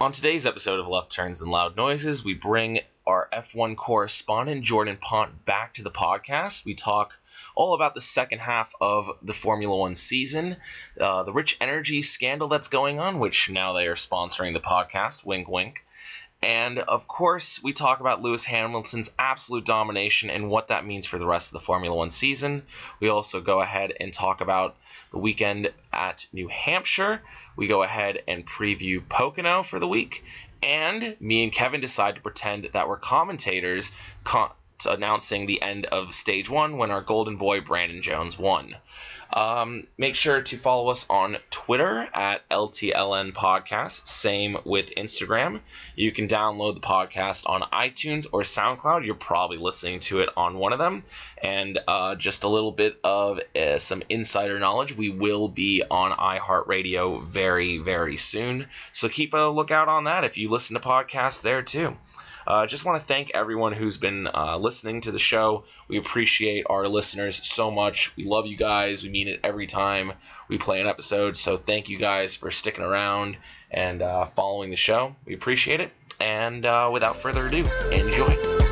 On today's episode of Left Turns and Loud Noises, we bring our F1 correspondent Jordan Pont back to the podcast. We talk all about the second half of the Formula One season, uh, the rich energy scandal that's going on, which now they are sponsoring the podcast. Wink, wink. And of course, we talk about Lewis Hamilton's absolute domination and what that means for the rest of the Formula One season. We also go ahead and talk about the weekend at New Hampshire. We go ahead and preview Pocono for the week. And me and Kevin decide to pretend that we're commentators con- announcing the end of stage one when our golden boy Brandon Jones won. Um, make sure to follow us on Twitter at LTLN Podcast. Same with Instagram. You can download the podcast on iTunes or SoundCloud. You're probably listening to it on one of them. And uh, just a little bit of uh, some insider knowledge we will be on iHeartRadio very, very soon. So keep a lookout on that if you listen to podcasts there too. Uh, just want to thank everyone who's been uh, listening to the show. We appreciate our listeners so much. We love you guys. We mean it every time we play an episode. So thank you guys for sticking around and uh, following the show. We appreciate it. And uh, without further ado, enjoy.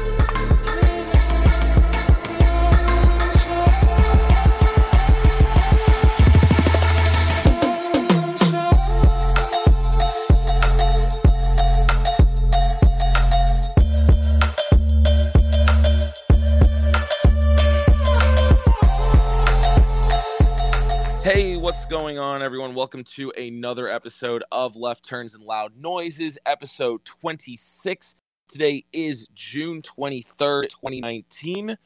On, everyone? Welcome to another episode of Left Turns and Loud Noises, episode 26. Today is June 23rd, 2019.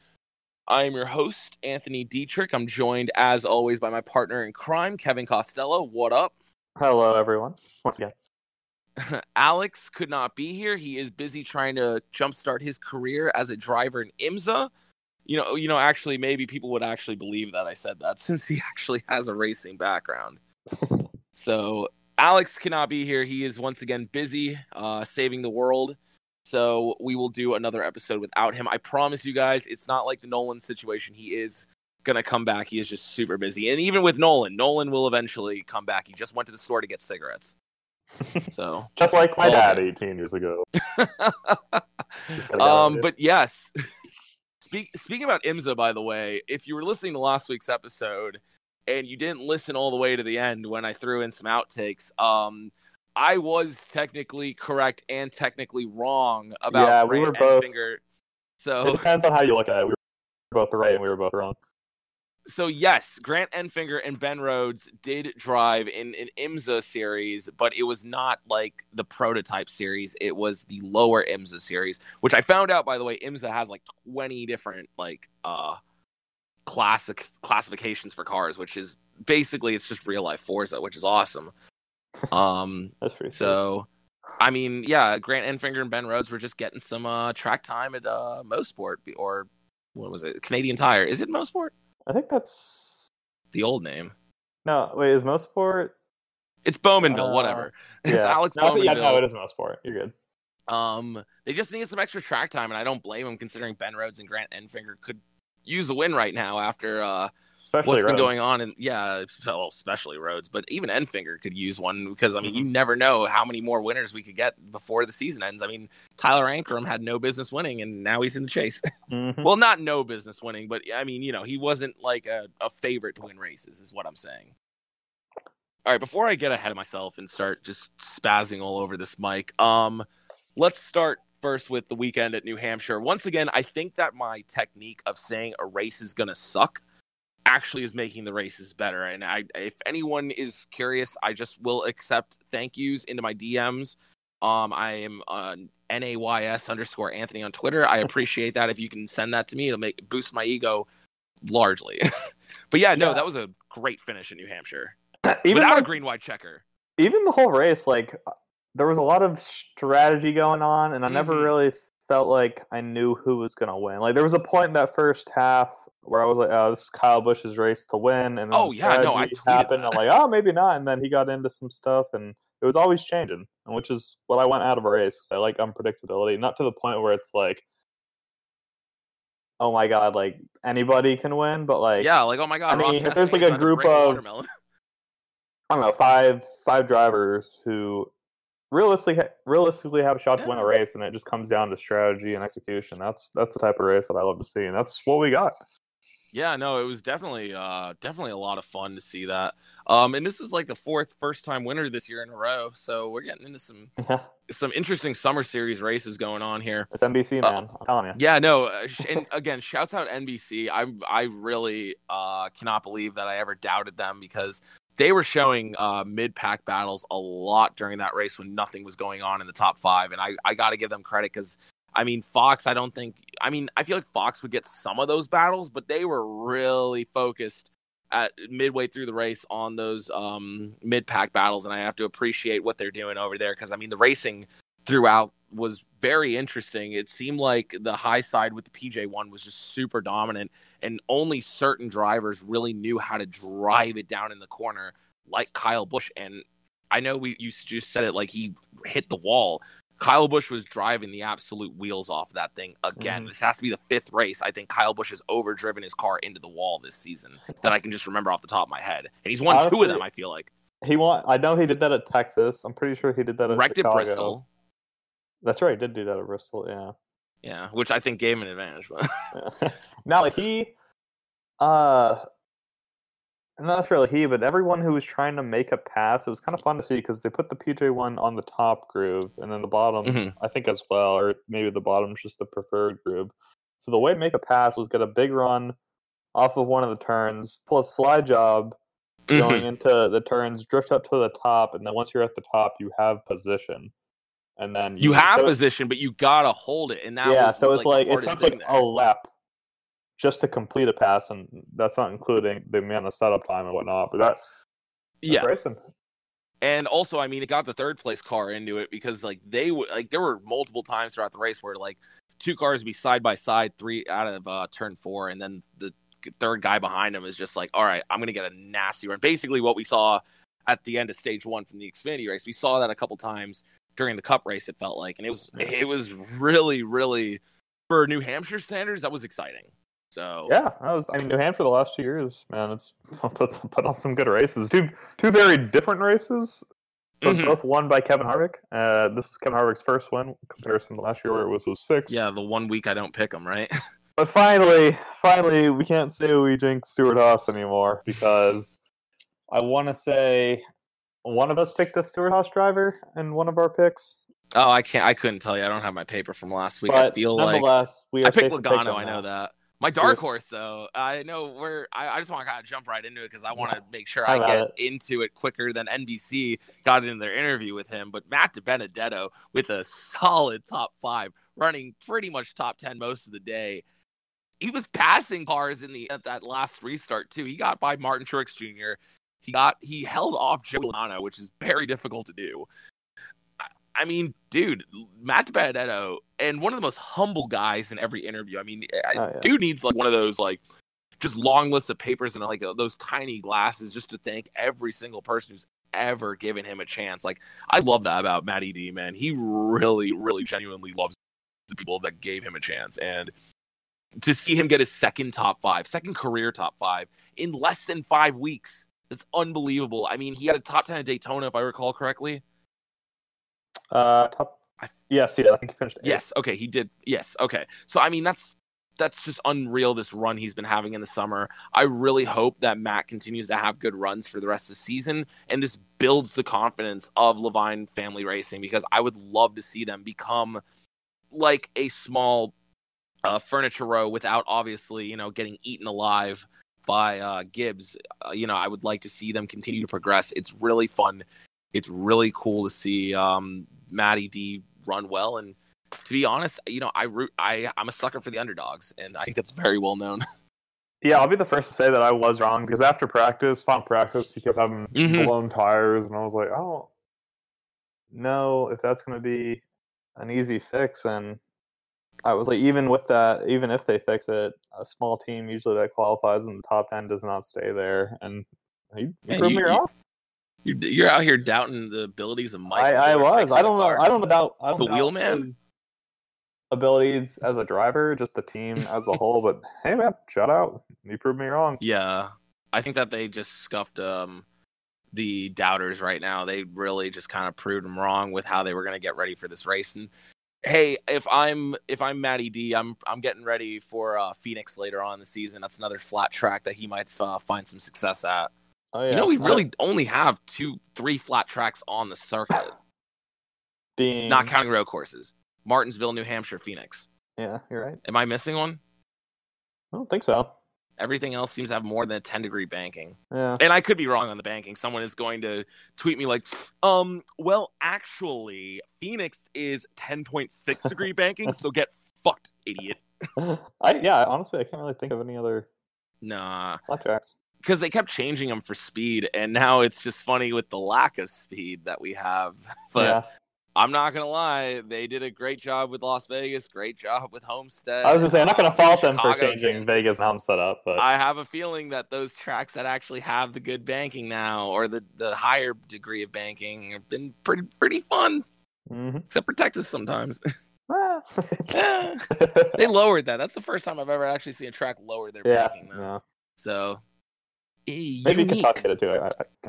I am your host, Anthony Dietrich. I'm joined, as always, by my partner in crime, Kevin Costello. What up? Hello, everyone. Once again. Alex could not be here. He is busy trying to jumpstart his career as a driver in IMSA you know, you know, actually, maybe people would actually believe that I said that since he actually has a racing background. so Alex cannot be here. He is once again busy uh, saving the world. So we will do another episode without him. I promise you guys, it's not like the Nolan situation. He is gonna come back. He is just super busy. And even with Nolan, Nolan will eventually come back. He just went to the store to get cigarettes. So just like my dad good. 18 years ago. um, but yes, Speak, speaking about IMSA, by the way, if you were listening to last week's episode and you didn't listen all the way to the end when I threw in some outtakes, um, I was technically correct and technically wrong about yeah, we were both. Finger. So it depends on how you look at it. We were both right and we were both wrong so yes, Grant Enfinger and Ben Rhodes did drive in an IMSA series, but it was not like the prototype series. It was the lower IMSA series, which I found out by the way. IMSA has like twenty different like uh classic classifications for cars, which is basically it's just real life Forza, which is awesome. Um, so. I mean, yeah, Grant Enfinger and Ben Rhodes were just getting some uh, track time at uh, Mosport or what was it? Canadian Tire. Is it Mosport? I think that's the old name. No, wait, is Mosport? It's Bowmanville, uh, whatever. Yeah. It's Alex no, Bowmanville. Yeah, no, it is Mosport. You're good. Um, they just needed some extra track time, and I don't blame them considering Ben Rhodes and Grant Enfinger could use a win right now after uh, especially what's Rhodes. been going on. And yeah, well, especially Rhodes, but even Enfinger could use one because I mean, mm-hmm. you never know how many more winners we could get before the season ends. I mean, Tyler Ankrum had no business winning, and now he's in the chase. Mm-hmm. well, not no business winning, but I mean, you know, he wasn't like a, a favorite to win races, is what I'm saying. All right, before I get ahead of myself and start just spazzing all over this mic, um, let's start first with the weekend at New Hampshire. Once again, I think that my technique of saying a race is going to suck actually is making the races better. And I, if anyone is curious, I just will accept thank yous into my DMs. Um, I am on nays underscore Anthony on Twitter. I appreciate that. If you can send that to me, it'll make boost my ego largely. but yeah, no, Yeah. that was a great finish in New Hampshire even without a green white checker. even the whole race, like there was a lot of strategy going on, and I never Mhm. really felt like I knew who was gonna win. Like there was a point in that first half where I was like, "Oh, this is Kyle Busch's race to win," and then Oh, yeah, no, I happened. I'm like, "Oh, maybe not," and then he got into some stuff, and it was always changing, and which is what I want out of a race 'cause I like unpredictability, not to the point where it's like. Oh my god! Like anybody can win, but like yeah, like oh my god, I Ross mean, if there's, like, a group of-. I don't know, five five drivers who realistically realistically have a shot to win Yeah. a race, and it just comes down to strategy and execution. That's that's the type of race that I love to see, and that's what we got. Yeah, no, it was definitely uh definitely a lot of fun to see that. Um and this is like the fourth first time winner this year in a row. So we're getting into some Yeah, some interesting summer series races going on here. it's NBC, Uh, man. I'm telling you. Yeah, no, uh, and again, shouts out NBC. I I really uh cannot believe that I ever doubted them because they were showing uh mid pack battles a lot during that race when nothing was going on in the top 5 and I I got to give them credit cuz I mean, Fox, I don't think. I mean, I feel like Fox would get some of those battles, but they were really focused at midway through the race on those um, mid pack battles, and I have to appreciate what they're doing over there because I mean, the racing throughout was very interesting. It seemed like the high side with the PJ one was just super dominant, and only certain drivers really knew how to drive it down in the corner, like Kyle Busch. And I know we you just said it like he hit the wall. Kyle Busch was driving the absolute wheels off that thing again. Mhm. This has to be the fifth race. I think Kyle Busch has overdriven his car into the wall this season that I can just remember off the top of my head. And he's won two of them, I feel like. He won. I know he did that at Texas. I'm pretty sure he did that at Wrecked at Chicago. Bristol. That's right. He did do that at Bristol. Yeah. Yeah, which I think gave him an advantage. But now he uh not necessarily he, but everyone who was trying to make a pass, it was kind of fun to see because they put the PJ one on the top groove and then the bottom, Mhm. I think as well, or maybe the bottom's just the preferred groove. So the way to make a pass was get a big run off of one of the turns, pull a slide job going Mhm. into the turns, drift up to the top, and then once you're at the top, you have position. And then you have so- position, but you gotta hold it, and that yeah, so it's the like it took like a lap just to complete a pass, and that's not including the amount of setup time and whatnot. But that, yeah, racing. and also, I mean, it got the third place car into it because like they like there were multiple times throughout the race where like two cars would be side by side, three out of uh, turn four, and then the third guy behind him is just like, all right, I'm gonna get a nasty run. Basically, what we saw at the end of stage one from the Xfinity race, we saw that a couple times during the Cup race. It felt like, and it was Yeah. it was really really for New Hampshire standards that was exciting. So Yeah, I was. I mean, New Hampshire the last two years, man, it's put put on some good races. Two two very different races, but Mhm. both won by Kevin Harvick. Uh, this was Kevin Harvick's first win comparison to last year, where it was his sixth. yeah, the one week I don't pick them, right? But finally, finally, we can't say we jinxed Stewart-Haas anymore because I want to say one of us picked a Stewart-Haas driver in one of our picks. Oh, I can't. I couldn't tell you. I don't have my paper from last week. I But feel like we I picked Logano. I know that. My dark horse, though, I know where. I, I just want to kind of jump right into it because I want to make sure I get into it quicker than NBC got into their interview with him. But Matt DiBenedetto with a solid top five, running pretty much top ten most of the day. He was passing cars in the at that last restart too. He got by Martin Truex Jr. He got he held off Joe Logano, which is very difficult to do. I- mean, dude, Matt DiBenedetto, and one of the most humble guys in every interview. I mean, I, Oh, yeah. dude needs like one of those like just long lists of papers and like those tiny glasses just to thank every single person who's ever given him a chance. Like, I love that about Matty D, man. He really, really genuinely loves the people that gave him a chance. And to see him get his second top five, second career top five in less than five weeks, that's unbelievable. I mean, he had a top 10 at Daytona, if I recall correctly. Uh, top. Yes, yeah, I think he finished. eighth. Yes. Okay. He did. Yes. Okay. So I mean, that's that's just unreal. This run he's been having in the summer. I really hope that Matt continues to have good runs for the rest of the season, and this builds the confidence of Levine Family Racing because I would love to see them become like a small uh, furniture row without obviously you know getting eaten alive by uh, Gibbs. Uh, you know, I would like to see them continue to progress. It's really fun. It's really cool to see um, Matty D run well and to be honest, you know, I root I I'm a sucker for the underdogs, and I think that's very well known. Yeah, I'll be the first to say that I was wrong because after practice, final practice, he kept having Mhm. blown tires, and I was like, I don't know if that's going to be an easy fix. And I was like, even with that, even if they fix it, a small team usually that qualifies in the top ten does not stay there. And he Man, proved you- me you- wrong. You're, you're out here doubting the abilities of Mike. I, I was. I don't know. I don't doubt. I don't The wheelman? abilities as a driver, just the team as a whole. But hey, man, shout out! You proved me wrong. Yeah, I think that they just scuffed um the doubters right now. They really just kind of proved them wrong with how they were going to get ready for this race. And hey, if I'm if I'm Matty D, I'm I'm getting ready for uh, Phoenix later on in the season. That's another flat track that he might uh, find some success at. Oh yeah. You know, we I- really only have two, three flat tracks on the circuit, being not counting road courses. Martinsville, New Hampshire, Phoenix. Yeah, you're right. Am I missing one? I don't think so. Everything else seems to have more than a 10 degree banking. Yeah. And I could be wrong on the banking. Someone is going to tweet me like, um, well, actually, Phoenix is 10.6 degree banking, so get fucked, idiot. I yeah. Honestly, I can't really think of any other Nah, because they kept changing them for speed, and now it's just funny with the lack of speed that we have. But yeah. I'm not gonna lie, they did a great job with Las Vegas, great job with Homestead. I was gonna say I'm not gonna fault them for changing Kansas. Vegas and Homestead up, but I have a feeling that those tracks that actually have the good banking now, or the, the higher degree of banking, have been pretty pretty fun. Mhm. Except for Texas sometimes. Ah. Eh, they lowered that. That's the first time I've ever actually seen a track lower their yeah. banking though. yeah. So eh, Maybe unique. Kentucky did it too. I, I,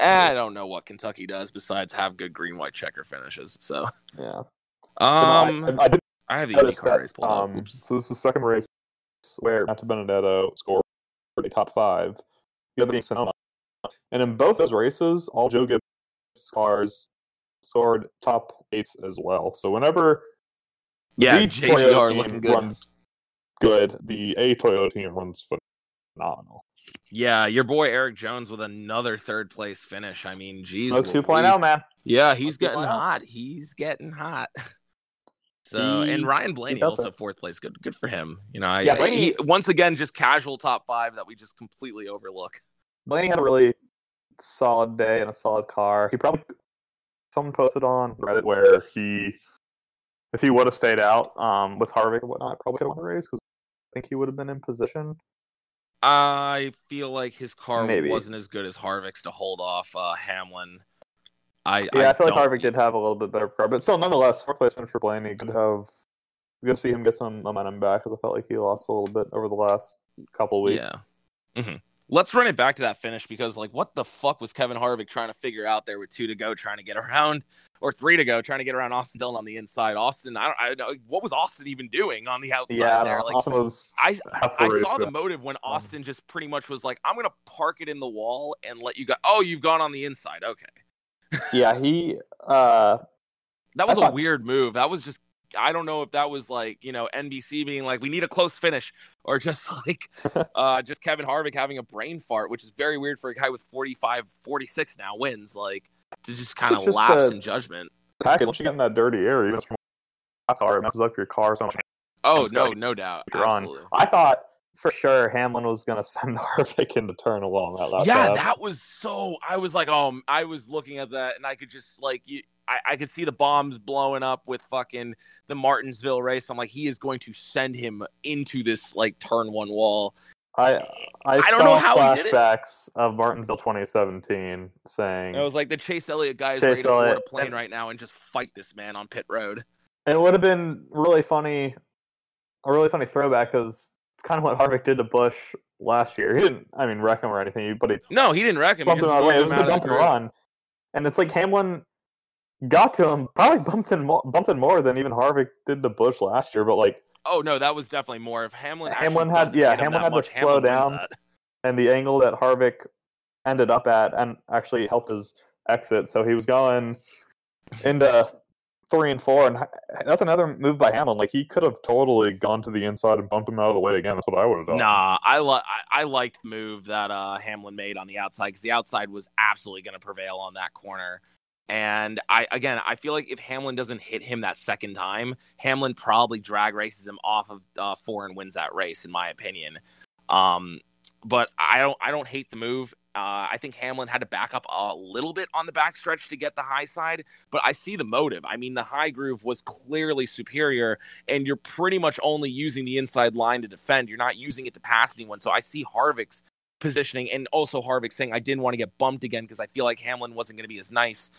I don't know what Kentucky does besides have good green white checker finishes. So yeah. um I, I did I have the IndyCar that. race pulled. Um, Oops. so this is the second race where Matt Benedetto scored a top five. The other being Sonoma, and in both those races, all Joe Gibbs cars scored top eights as well. So whenever Yeah, the JGR Toyota team good. runs good, the A Toyota team runs phenomenal. Yeah, your boy Erik Jones with another third place finish. I mean, geez. Smoke Louise. 2.0, man. Yeah, he's Smoke getting 2.0. hot. He's getting hot. So He- and Ryan Blaney also it. fourth place. Good, good for him. You know, I, Yeah, Blaney- he, once again just casual top five that we just completely overlook. Blaney had a really solid day and a solid car. He probably someone posted on Reddit where he, if he would have stayed out um, with Harvick and whatnot, probably could have won the race because I think he would have been in position. I feel like his car Maybe. wasn't as good as Harvick's to hold off uh, Hamlin. I Yeah, I, feel like Harvick did have a little bit better car, but still, nonetheless, fourth place finish for Blaney. To have. Good to see him get some momentum back because I felt like he lost a little bit over the last couple weeks. Yeah. hmm Let's run it back to that finish because, like, what the fuck was Kevin Harvick trying to figure out there with two to go, trying to get around, or three to go, trying to get around Austin Dillon on the inside? Austin, I don't, I don't know what was Austin even doing on the outside Yeah, there? Like, Austin was I I saw the motive when Austin just pretty much was like, I'm gonna park it in the wall and let you go. Oh, you've gone on the inside. Okay, yeah, he. uh that was I a thought- weird move. That was just. I don't know if that was like you know NBC being like we need a close finish or just like uh just Kevin Harvick having a brain fart, which is very weird for a guy with 45, 46 now wins. Like to just kind of lapse in judgment. package. Once you get in that dirty area, even from a car, it messes up your car so much. Oh no, no doubt, absolutely. I thought for sure Hamlin was going to send Harvick into turn one. That last yeah, lap. that was so. I was like, um, I was looking at that, and I could just like you. I, I could see the bombs blowing up with fucking the Martinsville race. I'm like, he is going to send him into this like turn one wall. I I, I don't saw know how he did it. flashbacks of Martinsville 2017 saying And it was like the Chase Elliott guy is Chase ready to board a plane and- right now and just fight this man on pit road. it would have been really funny, a really funny throwback because it's kind of what Harvick did to Busch last year. He didn't, I mean, wreck him or anything, but he No, he didn't wreck him. He just him out It was a out of bump the and run, and it's like Hamlin got to him, probably bumped him, bumped him more than even Harvick did to Busch last year. But like Oh no, that was definitely more. If Hamlin Hamlin had- yeah, Hamlin had to slow down. and the angle that Harvick ended up at and actually helped his exit. So he was going into three and four, and that's another move by Hamlin. Like he could have totally gone to the inside and bumped him out of the way again. That's what I would have done. Nah, I like I, I liked the move that uh, Hamlin made on the outside because the outside was absolutely going to prevail on that corner. And I again, I feel like if Hamlin doesn't hit him that second time, Hamlin probably drag races him off of uh, four and wins that race, in my opinion. Um, but I don't I don't hate the move. Uh, I think Hamlin had to back up a little bit on the backstretch to get the high side, but I see the motive. I mean, the high groove was clearly superior, and you're pretty much only using the inside line to defend. You're not using it to pass anyone. So I see Harvick's positioning, and also Harvick saying, I didn't want to get bumped again because I feel like Hamlin wasn't going to be as nice.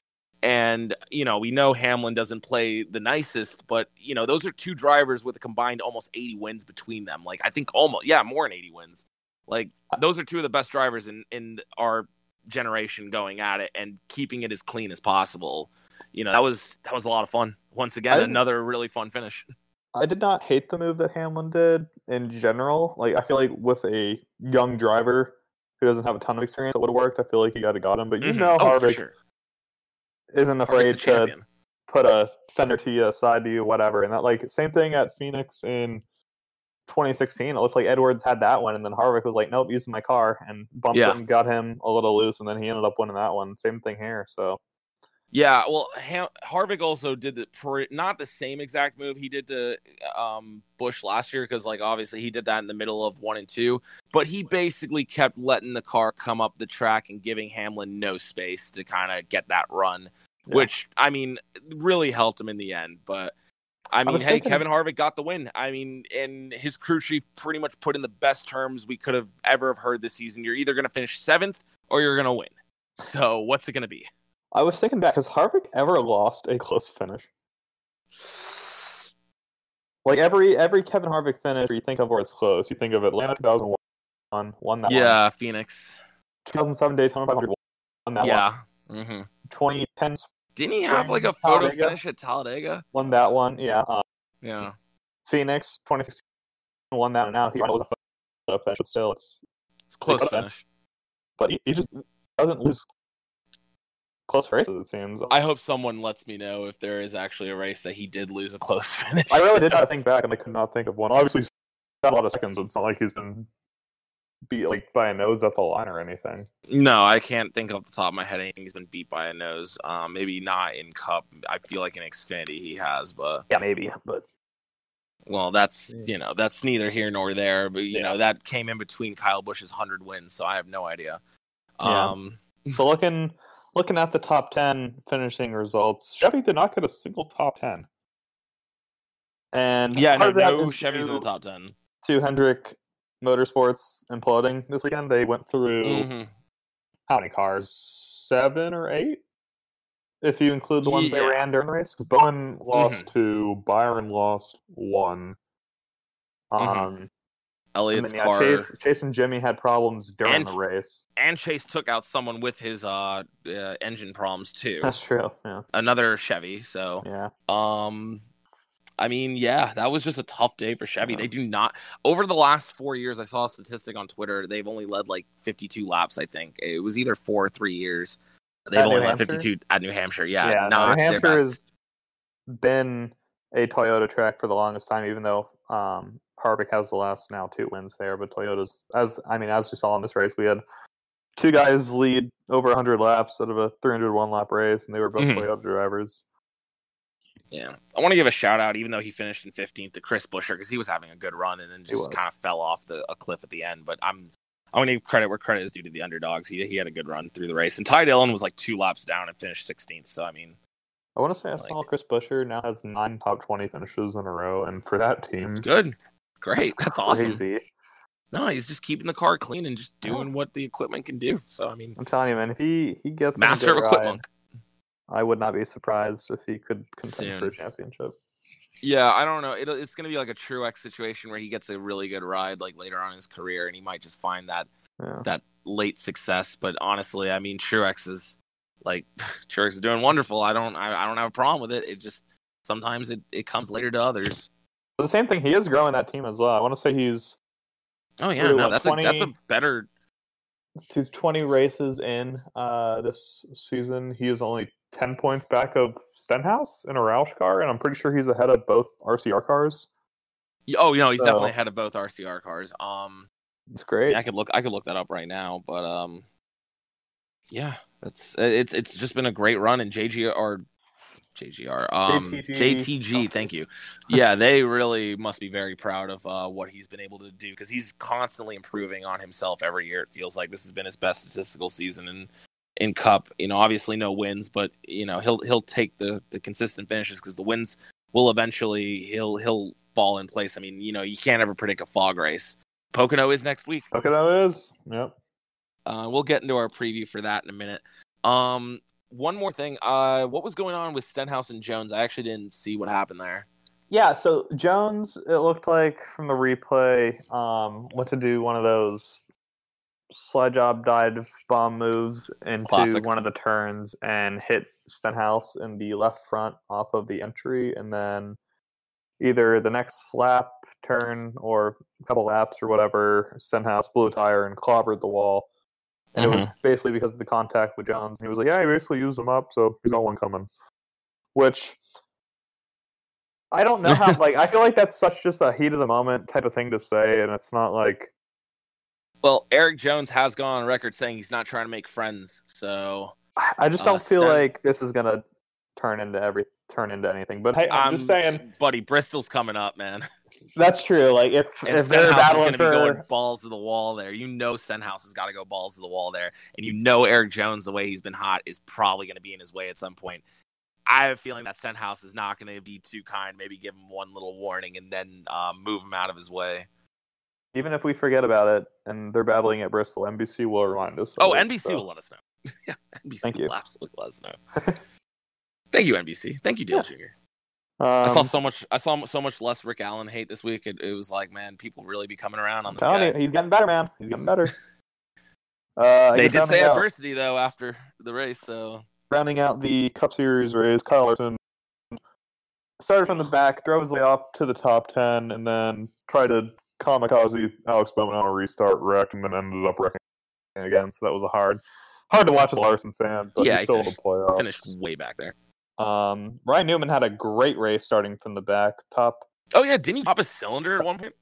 And, you know, we know Hamlin doesn't play the nicest, but, you know, those are two drivers with a combined almost 80 wins between them. Like, I think almost, yeah, more than 80 wins. Like, those are two of the best drivers in, in our generation going at it and keeping it as clean as possible. You know, that was that was a lot of fun. Once again, another really fun finish. I did not hate the move that Hamlin did in general. Like I feel like with a young driver who doesn't have a ton of experience, it would have worked. I feel like he got got him. But you Mhm. know, Oh, for sure. Isn't afraid to put a fender to you, a side to you, whatever. And that like same thing at Phoenix in 2016. It looked like Edwards had that one, and then Harvick was like, "Nope, using my car," and bumped Yeah. him, got him a little loose, and then he ended up winning that one. Same thing here. So Yeah, well, Ham- Harvick also did the pre- not the same exact move he did to um, Busch last year because, like, obviously he did that in the middle of one and two, but he basically kept letting the car come up the track and giving Hamlin no space to kind of get that run, Yeah. which I mean really helped him in the end. But I mean, was hey, thinking- Kevin Harvick got the win. I mean, and his crew chief pretty much put in the best terms we could have ever have heard this season. You're either going to finish seventh or you're going to win. So what's it going to be? I was thinking back, has Harvick ever lost a close finish? Like every every Kevin Harvick finish you think of where it's close, you think of Atlanta 2001, won that one. Yeah, Phoenix. 2007 Daytona 500, won that one. Yeah. hmm 2010 Didn't he have like a photo Talladega. finish at Talladega? won that one. Yeah. Uh, Yeah. Phoenix 2016 won that, and now he was a photo finish, but still, it's It's close finish. but he, he just doesn't lose close races. It seems. I hope someone lets me know if there is actually a race that he did lose a close finish. I really did not think back, and I could not think of one. Obviously, he's got a lot of seconds. but It's not like he's been beat like by a nose at the line or anything. No, I can't think off the top of my head anything he's been beat by a nose. Um, maybe not in Cup. I feel like in Xfinity he has, but Yeah, maybe, but well, that's you know that's neither here nor there. But you Yeah. know that came in between Kyle Busch's hundred wins, so I have no idea. Yeah. Um, so looking looking at the top ten finishing results, Chevy did not get a single top ten. And yeah, no, part of that no Chevys in the top ten. To Hendrick Motorsports imploding this weekend, they went through Mhm. how many cars? Seven or eight, if you include the ones they ran during the race. Because Bowman lost Mhm. two, Byron lost one. Mhm. Um, and Elliott's then, yeah, car. Chase, Chase and Jimmie had problems during And- the race. and Chase took out someone with his uh, uh engine problems too. That's true. Yeah, Another Chevy. So, yeah. um, I mean, yeah, that was just a tough day for Chevy. Yeah. They do not over the last four years. I saw a statistic on Twitter. They've only led like 52 laps. I think it was either four or three years. They've At only had Hampshire? 52 at New Hampshire. Yeah, yeah. not New Hampshire has been a Toyota track for the longest time, even though um, Harvick has the last now two wins there. But Toyota's, as I mean, as we saw in this race, we had two guys lead over 100 laps out of a 301 lap race, and they were both Mhm. Toyota drivers. Yeah, I want to give a shout out, even though he finished in 15th, to Chris Buescher because he was having a good run and then He just kind of fell off the a cliff at the end. But I'm I want to give credit where credit is due to the underdogs. He he had a good run through the race, and Ty Dillon was like two laps down and finished 16th. So I mean, I want to say I Like- saw Chris Buescher now has nine top 20 finishes in a row, and for that team, good, great, that's awesome. crazy. No, he's just keeping the car clean and just doing what the equipment can do. So I mean, I'm telling you, man, if he he gets master of good ride, equipment. I would not be surprised if he could contend for a championship. Yeah, I don't know. It, it's going to be like a Truex situation where he gets a really good ride like later on in his career, and he might just find that Yeah. that late success. But honestly, I mean, Truex is like Truex is doing wonderful. I don't I, I don't have a problem with it. It just sometimes it, it comes later to others. But the same thing, he is growing that team as well. I want to say he's Oh yeah, Really, no, what, that's a that's a better. to 20 races in uh, this season. He is only 10 points back of Stenhouse in a Roush car, and I'm pretty sure he's ahead of both RCR cars. Oh, you know, he's definitely ahead of both RCR cars. Um, It's great. I could look I could look that up right now, but um, yeah, that's it's it's just been a great run and JG or JGR um JTG. JTG. Thank you. Yeah, they really must be very proud of uh, what he's been able to do because he's constantly improving on himself every year. It feels like this has been his best statistical season in in Cup. You know, obviously no wins, but you know he'll he'll take the the consistent finishes because the wins will eventually he'll he'll fall in place. I mean, you know, you can't ever predict a fog race. Pocono is next week. Pocono is. Yep. Uh, we'll get into our preview for that in a minute. Um, one more thing. Uh, what was going on with Stenhouse and Jones? I actually didn't see what happened there. Yeah, so Jones, it looked like from the replay, um, went to do one of those slide job dive bomb moves into Classic. one of the turns and hit Stenhouse in the left front off of the entry, and then either the next lap turn or a couple laps or whatever, Stenhouse blew a tire and clobbered the wall. And it was basically because of the contact with Jones. And he was like, Yeah, he basically used him up, so he's got one coming. Which I don't know how like I feel like that's such just a heat of the moment type of thing to say, and it's not like Well, Erik Jones has gone on record saying he's not trying to make friends. So I I just Uh, don't feel Sten- like this is gonna turn into every turn into anything. But hey, I'm, just saying buddy, Bristol's coming up, man. that's true. Like if And if they're Stenhouse is battling going to be going for balls to the wall there. You know Stenhouse has got to go balls to the wall there. And you know Erik Jones, the way he's been hot, is probably going to be in his way at some point. I have a feeling that Stenhouse is not going to be too kind. Maybe give him one little warning and then uh, move him out of his way. even if we forget about it and they're battling at Bristol, NBC will remind us. Oh, it, NBC so. will let us know. yeah, NBC Thank will you. absolutely let us know. Thank you, NBC. Thank you, Dale Yeah. Jr. I saw Um, so much. I saw so much less Rick Allen hate this week. It, it was like, man, people really be coming around on this guy. you, he's getting better, man. He's getting better. Uh, They did say out- adversity though after the race, so rounding out the Cup Series race, Kyle Larson started from the back, drove his way up to the top ten, and then tried to kamikaze Alex Bowman on a restart, wrecked, and then ended up wrecking again. So that was a hard, hard to watch as a Larson fan, but Yeah, he's he still in the playoffs. finished way back there. Um, Ryan Newman had a great race starting from the back, top. Oh yeah, didn't he pop a cylinder at one point?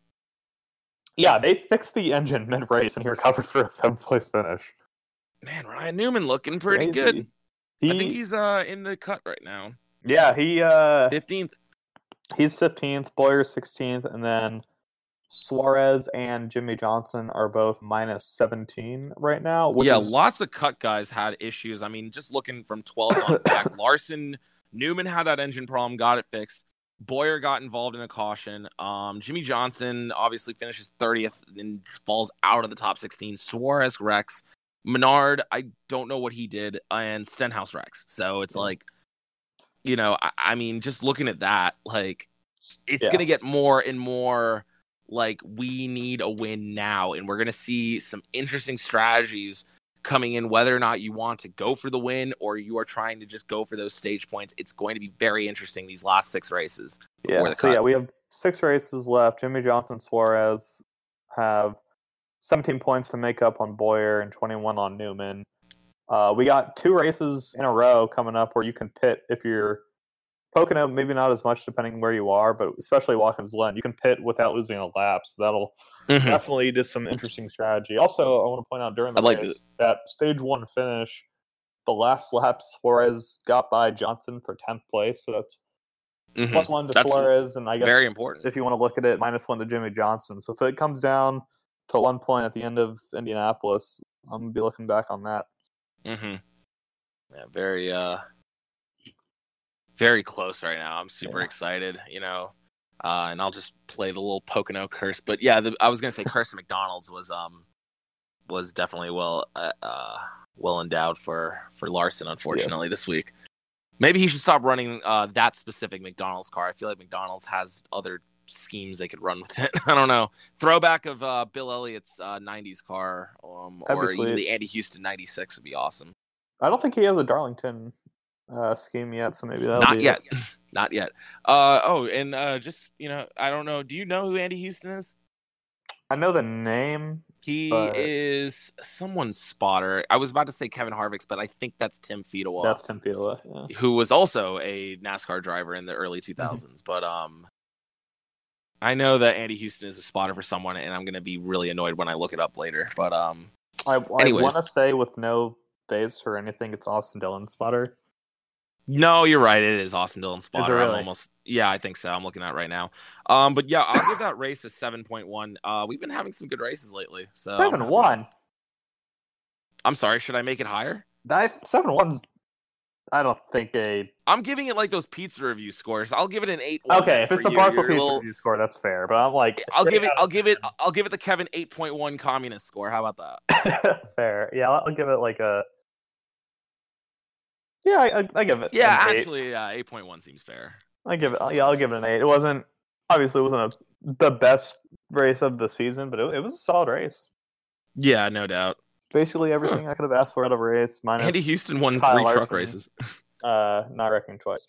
Yeah, they fixed the engine mid race, and he recovered for a seventh place finish. Man, Ryan Newman looking pretty Crazy. good. He, I think he's uh in the cut right now. yeah, he uh, Fifteenth. He's 15th, Bowyer 16th, and then Suarez and Jimmie Johnson are both minus 17 right now. Yeah, is, lots of cut guys had issues. I mean, just looking from 12 on back, Larson, Newman had that engine problem, got it fixed. Bowyer got involved in a caution. Um, Jimmie Johnson obviously finishes 30th and falls out of the top 16. Suarez wrecks. Menard, I don't know what he did, and Stenhouse wrecks. So it's like, you know, I, I mean, just looking at that, like, it's Yeah. going to get more and more like we need a win now and we're going to see some interesting strategies coming in whether or not you want to go for the win or you are trying to just go for those stage points it's going to be very interesting these last six races yeah. So yeah, we have six races left. Jimmie Johnson, Suarez have 17 points to make up on Bowyer and 21 on Newman. Uh, we got two races in a row coming up where you can pit if you're Pocono, maybe not as much depending where you are, but especially Watkins Glen, you can pit without losing a lap. So that'll Mhm. definitely just some interesting strategy. Also, I want to point out during the like race that stage one finish, the last lap Suarez got by Johnson for tenth place, so that's Mhm. plus one to That's Suarez, and I guess very important if you want to look at it, minus one to Jimmie Johnson. So if it comes down to one point at the end of Indianapolis, I'm gonna be looking back on that. Mm-hmm. yeah very uh very close right now. I'm super Yeah. excited you know uh and i'll just play the little pocono curse. But yeah the, i was gonna say curse mcdonald's was um was definitely well uh, uh well endowed for for larson unfortunately this week. Maybe he should stop running uh that specific mcdonald's car. I feel like mcdonald's has other schemes they could run with it. I don't know. Throwback of uh bill elliott's uh 90s car um or even the andy houston 96 would be awesome. I don't think he has a Darlington uh, scheme yet, so maybe that'll not yet Not yet. Uh oh, and uh just you know, I don't know. Do you know who Andy Houston is? I know the name. He But- is someone's spotter. I was about to say Kevin Harvick's, but I think that's Tim Fedewa, That's Tim Pila. Yeah. who was also a NASCAR driver in the early Mm-hmm. 2000s. But um, I know that Andy Houston is a spotter for someone, and I'm gonna be really annoyed when I look it up later. But um, I, I want to say with no base or anything, it's Austin Dillon spotter. No, you're right. It is Austin Dillon spotter. I'm almost yeah, I think so. I'm looking at it right now. Um, but yeah, I'll give that race a 7.1. Uh, we've been having some good races lately. So Seven one. I'm sorry. Should I make it higher? Seven one's. I don't think a. I'm giving it like those pizza review scores. I'll give it an eight. Okay, if it's a Barstool Pizza little, review score, that's fair. But I'm like, I'll give it. I'll give it. I'll give it the Kevin eight point one communist score. How about that? fair. Yeah, I'll give it like a. Yeah, I, I, give it. Yeah, actually, eight point one seems fair. I give it. Yeah, I'll give it an eight. It wasn't obviously it wasn't a, the best race of the season, but it, it was a solid race. Yeah, no doubt. Basically everything I could have asked for out of a race, minus Andy Houston won Kyle three truck races. uh, not reckoning twice.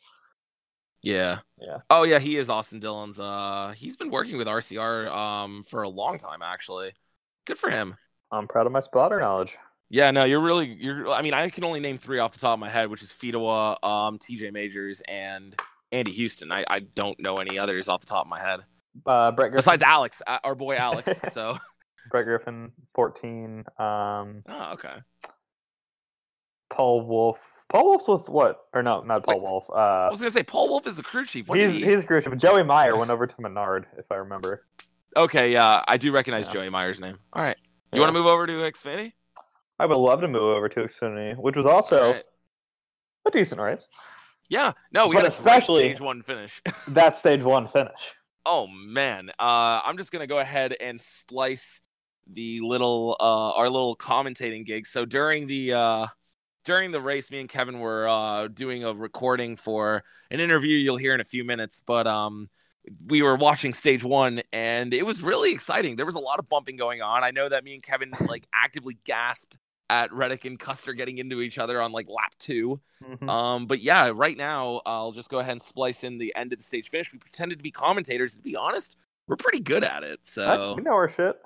Yeah. Yeah. Oh yeah, he is Austin Dillon's. Uh, he's been working with RCR um for a long time actually. Good for him. I'm proud of my spotter knowledge. Yeah, no, you're really you're. I mean, I can only name three off the top of my head, which is Fedewa, um, T.J. Majors, and Andy Houston. I, I don't know any others off the top of my head Uh, Brett Griffin. besides Alex, uh, our boy Alex. so, Brett Griffin, 14. Um, oh, okay. Paul Wolfe. Paul Wolfe's with what? Or no, not Paul Wait, Wolfe. I Uh, was gonna say Paul Wolfe is the crew chief. What he's he- he's crucial. But Joey Meier went over to Menard, if I remember. Okay, yeah, I do recognize Yeah. Joey Meier's name. All right, you Yeah. want to move over to Xfinity? I would love to move over to Xfinity, which was also right. a decent race. Yeah, no, we But a especially- stage one finish. That stage one finish. Oh man, uh, I'm just gonna go ahead and splice the little uh, our little commentating gig. So during the uh, during the race, me and Kevin were uh, doing a recording for an interview you'll hear in a few minutes. But um, we were watching stage one, and it was really exciting. There was a lot of bumping going on. I know that me and Kevin like actively gasped at Reddick and Custer getting into each other on like lap two. Mhm. Um, but yeah, right now I'll just go ahead and splice in the end of the stage finish. We pretended to be commentators. To be honest, we're pretty good at it. So we know our shit.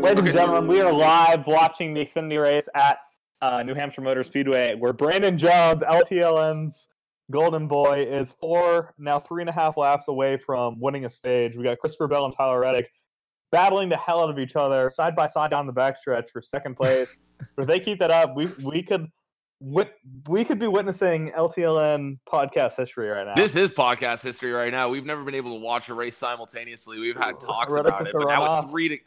Ladies Okay, and so- gentlemen, we are live watching the Xfinity race at uh, New Hampshire Motor Speedway, where Brandon Jones, LTLN's Golden Boy, is four now three and a half laps away from winning a stage. We got Christopher Bell and Tyler Reddick battling the hell out of each other side by side down the backstretch for second place. if they keep that up, we we could. wit- We could be witnessing LTLN podcast history right now. this is podcast history right now. We've never been able to watch a race simultaneously. We've had talks Reddick about it, the but now runoff. with three to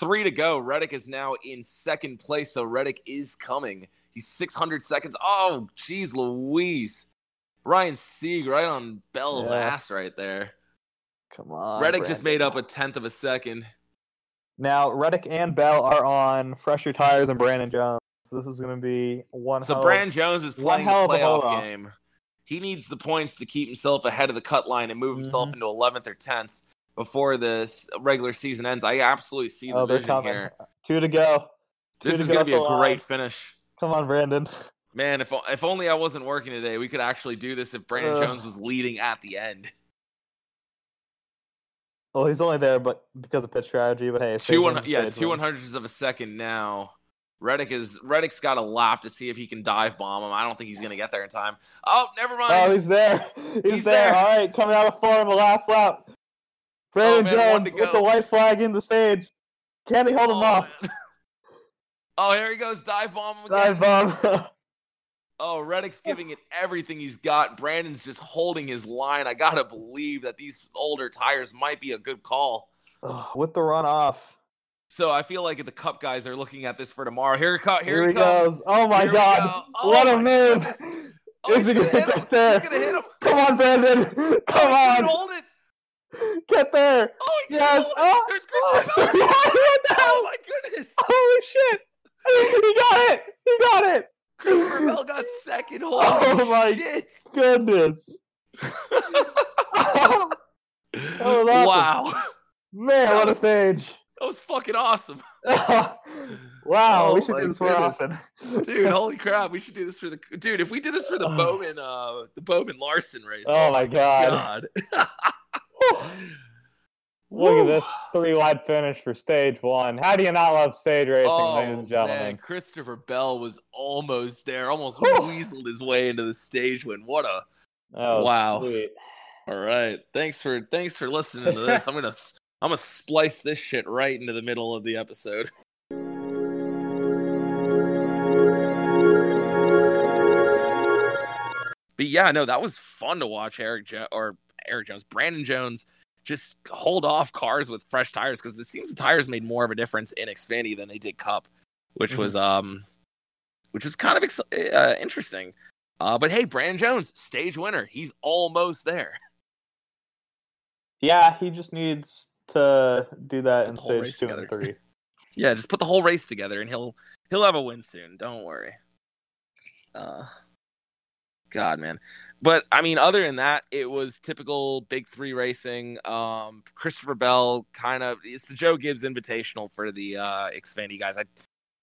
three to go, Reddick is now in second place. So Reddick is coming. He's 600 seconds. Oh, jeez, Louise. Ryan Sieg right on Bell's Yeah. ass right there. Come on, Reddick just made up a tenth of a second. Now Reddick and Bell are on fresher tires than Brandon Jones. This is going to be one. So Brandon Jones is playing the hell of a playoff game. He needs the points to keep himself ahead of the cut line and move himself Mhm. into 11th or 10th before the regular season ends. I absolutely see the Oh, vision here. Two to go. Two This to is go going to be a line. great finish. Come on, Brandon. Man, if if only I wasn't working today, we could actually do this if Brandon Ugh. Jones was leading at the end. Well, he's only there, but because of pitch strategy. But hey, Two one, yeah, two one. hundredths of a second now. Reddick is Reddick's got a lap to see if he can dive bomb him. I don't think he's going to get there in time. Oh, never mind. Oh, he's there. He's, He's there. there. All right, coming out of form, the last lap. Brandon oh, man, Jones with the white flag in the stage. Can he hold him Oh, off? man. oh, here he goes, dive bomb him again. Dive bomb. Oh, Reddick's giving it everything he's got. Brandon's just holding his line. I gotta believe that these older tires might be a good call. Ugh, with the runoff. So I feel like the Cup guys are looking at this for tomorrow. Here, here, Here, he comes. goes. Oh my Here god. go. Oh what a move. Oh, Is he gonna hit him. there? He's gonna hit him. Come on, Brandon. Oh, Come he on. hold it. Get there. Oh, Yes. Oh, There's oh, Christopher Bell. what the Oh hell? my goodness. Holy shit. He got it. He got it. Christopher Bell got second. Holy Oh my shit. Goodness. Oh, was awesome. wow. Man, That what a stage. That was fucking awesome. wow, Oh we should do this more often. Dude, holy crap. We should do this for the dude, if we did this for the Bowman uh the Bowman Larson race. Oh my god. God. Look Woo. at this three wide finish for stage one. How do you not love stage racing, Oh, ladies and oh, gentlemen? man, Christopher Bell was almost there, almost Whew. weaseled his way into the stage win. What a Oh, Wow. sweet. all right. Thanks for thanks for listening to this. I'm gonna I'm gonna splice this shit right into the middle of the episode. But yeah, no, that was fun to watch Erik jo- or Erik Jones, Brandon Jones just hold off cars with fresh tires because it seems the tires made more of a difference in Xfinity than they did Cup, which was um, which was kind of ex- uh, interesting. Uh, but hey, Brandon Jones, stage winner, he's almost there. Yeah, he just needs to do that Put in stage two together. and three. Yeah, just put the whole race together and he'll he'll have a win soon. Don't worry. Uh God, man. But I mean, other than that, it was typical big three racing. Um Christopher Bell kind of it's the Joe Gibbs invitational for the uh Xfinity guys. I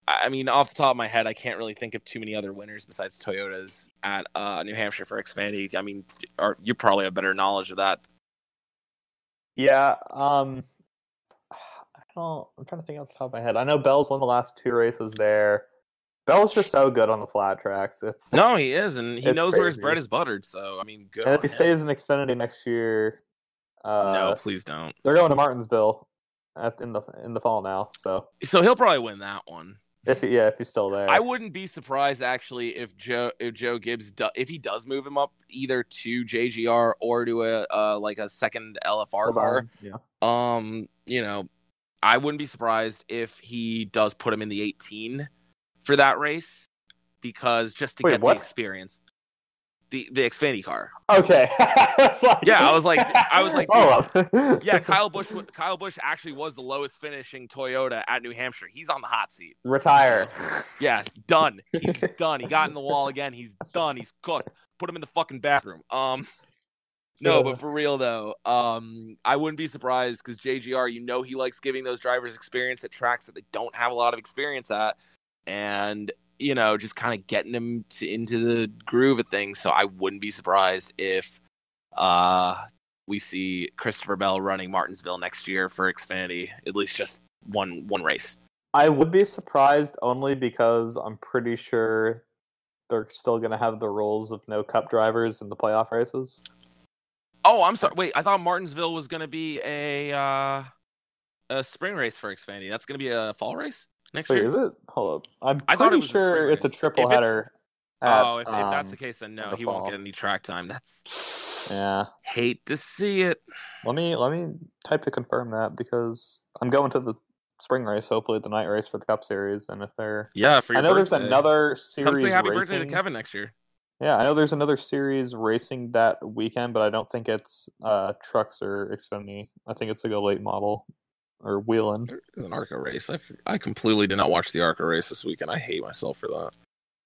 I mean, off the top of my head, I can't really think of too many other winners besides Toyotas at uh, New Hampshire for Xfinity. I mean, or you probably have better knowledge of that. Yeah, um, I don't. I'm trying to think off the top of my head. I know Bell's won the last two races there. Bell's just so good on the flat tracks. It's No, he is, and he knows where his bread is buttered. So, I mean, good. and if he him. stays in Xfinity next year, uh, no, please don't. they're going to Martinsville at in the in the fall now. So So he'll probably win that one. if he, yeah, if he's still there, I wouldn't be surprised actually if Joe if Joe Gibbs do, if he does move him up either to JGR or to a uh, like a second LFR car. Yeah. Um, you know, I wouldn't be surprised if he does put him in the 18 for that race because just to Wait, get what? the experience. The the Xfinity car. Okay. Like- Yeah, I was like- I was like, oh. Yeah, Kyle Busch Kyle Busch actually was the lowest finishing Toyota at New Hampshire. He's on the hot seat. retire. Yeah, done. He's done. He got in the wall again. He's done. He's cooked. Put him in the fucking bathroom. Um, no, but for real though, um, I wouldn't be surprised because JGR, you know, he likes giving those drivers experience at tracks that they don't have a lot of experience at, and you know, just kind of getting them to, into the groove of things. So I wouldn't be surprised if uh we see Christopher Bell running Martinsville next year for Xfinity, at least just one one race. I would be surprised only because I'm pretty sure they're still going to have the rules of no cup drivers in the playoff races. Oh, I'm sorry. Wait, I thought Martinsville was going to be a uh, a spring race for Xfinity. That's going to be a fall race next Wait, year. is it? Hold up. I'm I pretty thought it was sure spring it's a race. If triple it's- header. at, oh, if, if that's the um, case, then no, the he won't fall. get any track time. That's Yeah. hate to see it. Let me let me type to confirm that because I'm going to the spring race, hopefully the night race for the Cup Series, and if they're Yeah, for your I know there's birthday. another series. Come say happy birthday to Kevin next year. Yeah, I know there's another series racing that weekend, but I don't think it's uh trucks or Xfinity. I think it's like a late model or wheeling. There is an ARCA race. I, I completely did not watch the ARCA race this weekend. I hate myself for that.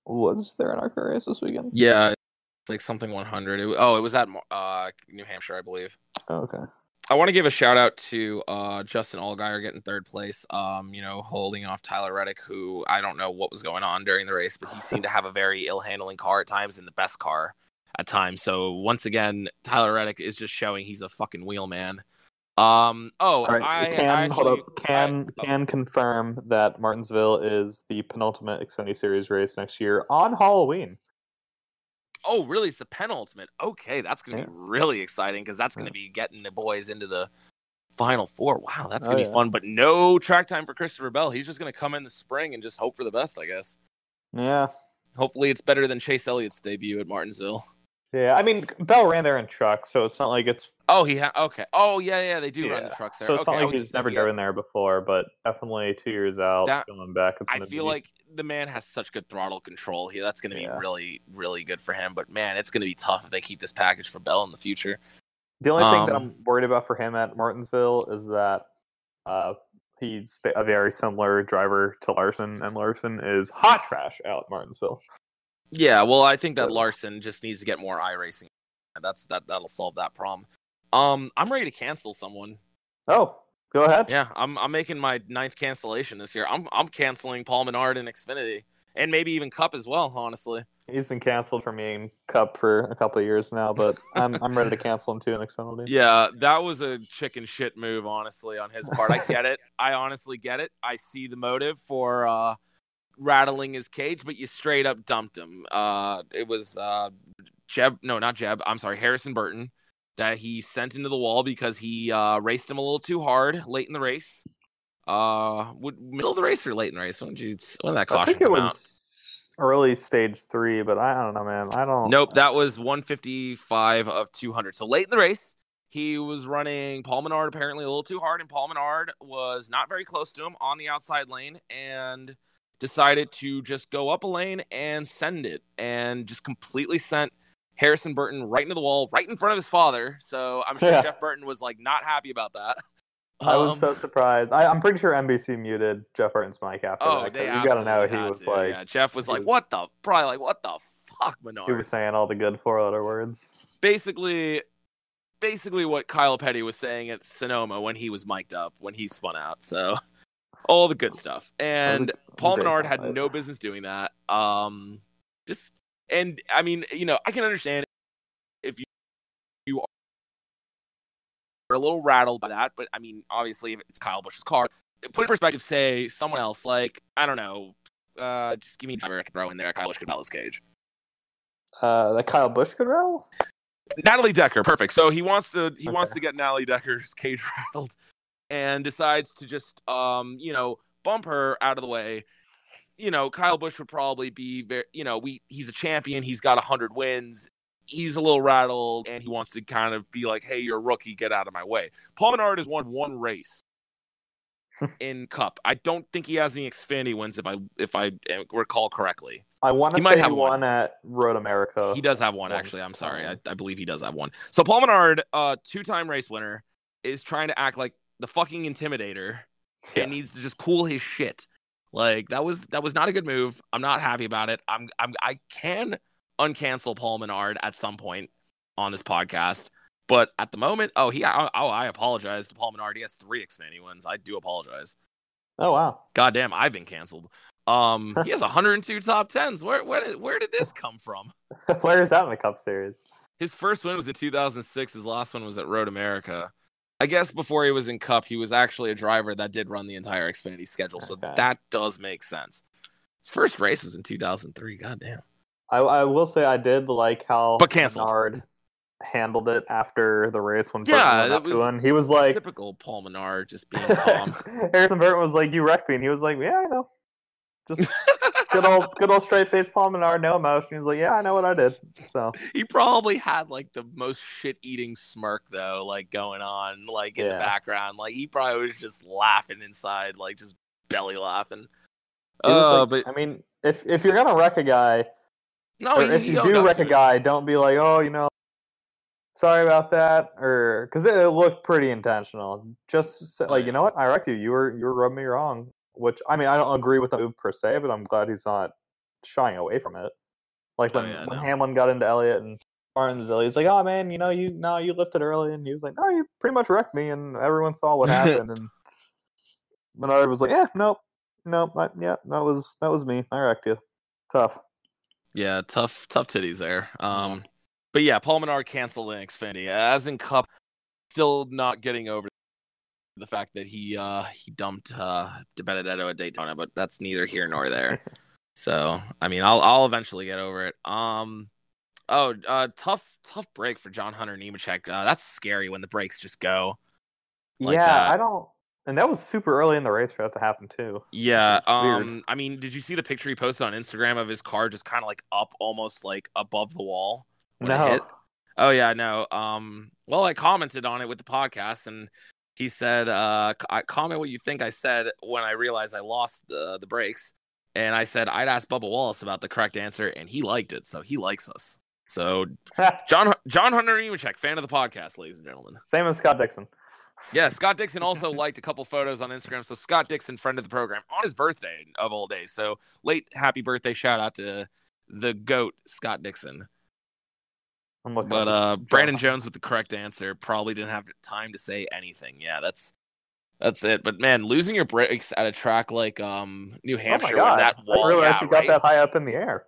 Was there an ARCA race this weekend? Yeah, it's like something 100. It, oh, it was at uh, New Hampshire, I believe. Oh, okay. I want to give a shout out to uh, Justin Allgaier getting third place. Um, you know, holding off Tyler Reddick, who I don't know what was going on during the race, but he seemed to have a very ill handling car at times and the best car at times. So once again, Tyler Reddick is just showing he's a fucking wheel man. Um, oh, right. I can I hold up. Can I- oh, can confirm that Martinsville is the penultimate Xfinity Series race next year on Halloween. Oh, really? It's the penultimate. Okay, that's gonna be really exciting because that's gonna Yeah. be getting the boys into the final four. Wow, that's Oh, gonna be yeah. fun. But no track time for Christopher Bell. He's just gonna come in the spring and just hope for the best, I guess. Yeah. Hopefully, it's better than Chase Elliott's debut at Martinsville. Yeah. I mean, Bell ran there in trucks, so it's not like it's Oh, he ha- okay. Oh, yeah, yeah, they do run the trucks there. so it's okay, not like he's never driven there before, but definitely two years out, That- coming back. I feel be- like the man has such good throttle control. He that's going to be really, really good for him. But man, it's going to be tough if they keep this package for Bell in the future. The only thing that Um, I'm worried about for him at Martinsville is that uh, he's a very similar driver to Larson, and Larson is hot trash out at Martinsville. Yeah, well, I think that Larson just needs to get more iRacing. That's that that'll solve that problem. Um, I'm ready to cancel someone. Oh, Go ahead. Yeah, I'm I'm making my ninth cancellation this year. I'm I'm canceling Paul Menard and Xfinity, and maybe even Cup as well. Honestly, He's been canceled for me in Cup for a couple of years now, but I'm I'm ready to cancel him too in Xfinity. yeah, that was a chicken shit move. Honestly, on his part, I get it. I honestly get it. I see the motive for uh, rattling his cage, but you straight up dumped him. Uh, it was uh, Jeb, no, not Jeb. I'm sorry, Harrison Burton that he sent into the wall because he uh, raced him a little too hard late in the race. Uh, would middle of the race or late in the race? When did you when did that I caution think it come out? early stage three, but I don't know, man. I don't. Nope, that was 155 of 200. So late in the race, he was running Paul Menard apparently a little too hard, and Paul Menard was not very close to him on the outside lane and decided to just go up a lane and send it and just completely sent Harrison Burton right into the wall, right in front of his father. So I'm sure Yeah. Jeff Burton was like not happy about that. I was Um, so surprised. I, I'm pretty sure NBC muted Jeff Burton's mic after Oh, that. they you gotta know he was to, like yeah. Jeff was like, was- "What the?" Probably like, "What the fuck, Menard?" he was saying all the good four letter words. basically basically what Kyle Petty was saying at Sonoma when he was mic'd up when he spun out. So all the good stuff. And Paul great Menard had no business doing that. Um just and I mean, you know, I can understand if you you are a little rattled by that, but I mean, obviously if it's Kyle Busch's car, put in perspective, say someone else, like, I don't know, uh just give me a driver I can throw in there, Kyle Busch could his cage. Uh, that Kyle Busch could rattle. Natalie Decker, perfect. So he wants to he wants to get Natalie Decker's cage rattled, and decides to just um you know bump her out of the way. You know, Kyle Busch would probably be very you know we he's a champion. He's got hundred wins. He's a little rattled, and he wants to kind of be like, "Hey, you're a rookie. Get out of my way." Paul Menard has won one race in Cup. I don't think he has any Xfinity wins if I if I uh, recall correctly. I want to say might he have one. won at Road America. He does have one, one actually. I'm sorry. I. I believe he does have one. So Paul Menard, uh, two-time race winner, is trying to act like the fucking intimidator Yeah. and needs to just cool his shit. Like that was that was not a good move. I'm not happy about it. I'm I'm I can uncancel Paul Menard at some point on this podcast, but at the moment, oh he oh I apologize to Paul Menard. He has three Xfinity wins. I do apologize. Oh wow. Goddamn, I've been canceled. Um, he has 102 top tens. Where where did where did this come from? Where is that in the Cup Series? His first win was in 2006. His last one was at Road America. I guess before he was in Cup, he was actually a driver that did run the entire Xfinity schedule, so Okay. that does make sense. His first race was in 2003. Goddamn. I, I will say I did like how But canceled. Menard handled it after the race when Yeah, Burton went that up to was. He was like, Typical Paul Menard just being calm. Harrison Burton was like, "You wrecked me," and he was like, "Yeah, I know." Just good old, good old straight face Paul Menard, no emotion. He's like, "Yeah, I know what I did." So he probably had like the most shit-eating smirk though, like going on, like in the background. Like he probably was just laughing inside, like just belly laughing. was Uh, like- but I mean, if if you're gonna wreck a guy, no, if you do wreck to a guy, don't be like, "Oh, you know, sorry about that," or because it, it looked pretty intentional. Just say, Oh, like, you know what, I wrecked you. You were you were rubbing me wrong. Which I mean, I don't agree with the move per se, but I'm glad he's not shying away from it. Like Oh, when, yeah, when no. Hamlin got into Elliott and Martin's he's like, "Oh man, you know, you no, you lifted early," and he was like, "No, you pretty much wrecked me," and everyone saw what happened. and Menard was like, "Yeah, nope, nope, I, yeah, that was that was me. I wrecked you. Tough." Yeah, tough, tough titties there. Um, but yeah, Paul Menard canceled in Xfinity. As in Cup, still not getting over the fact that he uh he dumped uh DiBenedetto at Daytona, but that's neither here nor there. so I mean, I'll I'll eventually get over it. Um, oh, uh, tough tough break for John Hunter Nemechek. Uh, that's scary when the breaks just go. Like yeah, that. I don't. And that was super early in the race for that to happen too. Yeah. Weird. Um. I mean, did you see the picture he posted on Instagram of his car just kind of like up, almost like above the wall? when it no, hit? Oh yeah, no. Um, well, I commented on it with the podcast, and he said, uh, comment what you think I said when I realized I lost the the brakes, and I said I'd ask Bubba Wallace about the correct answer, and he liked it, so he likes us. So John John Hunter Nemechek, fan of the podcast, ladies and gentlemen. same as Scott Dixon. Yeah, Scott Dixon also liked a couple photos on Instagram. So Scott Dixon, friend of the program, on his birthday of all days. So late happy birthday shout out to the goat Scott Dixon. I'm looking. But uh, Brandon Jones with the correct answer probably didn't have time to say anything. Yeah, that's That's it. But man, losing your brakes at a track like um New Oh Hampshire my god! that wall, I realized yeah, he got right? that high up in the air.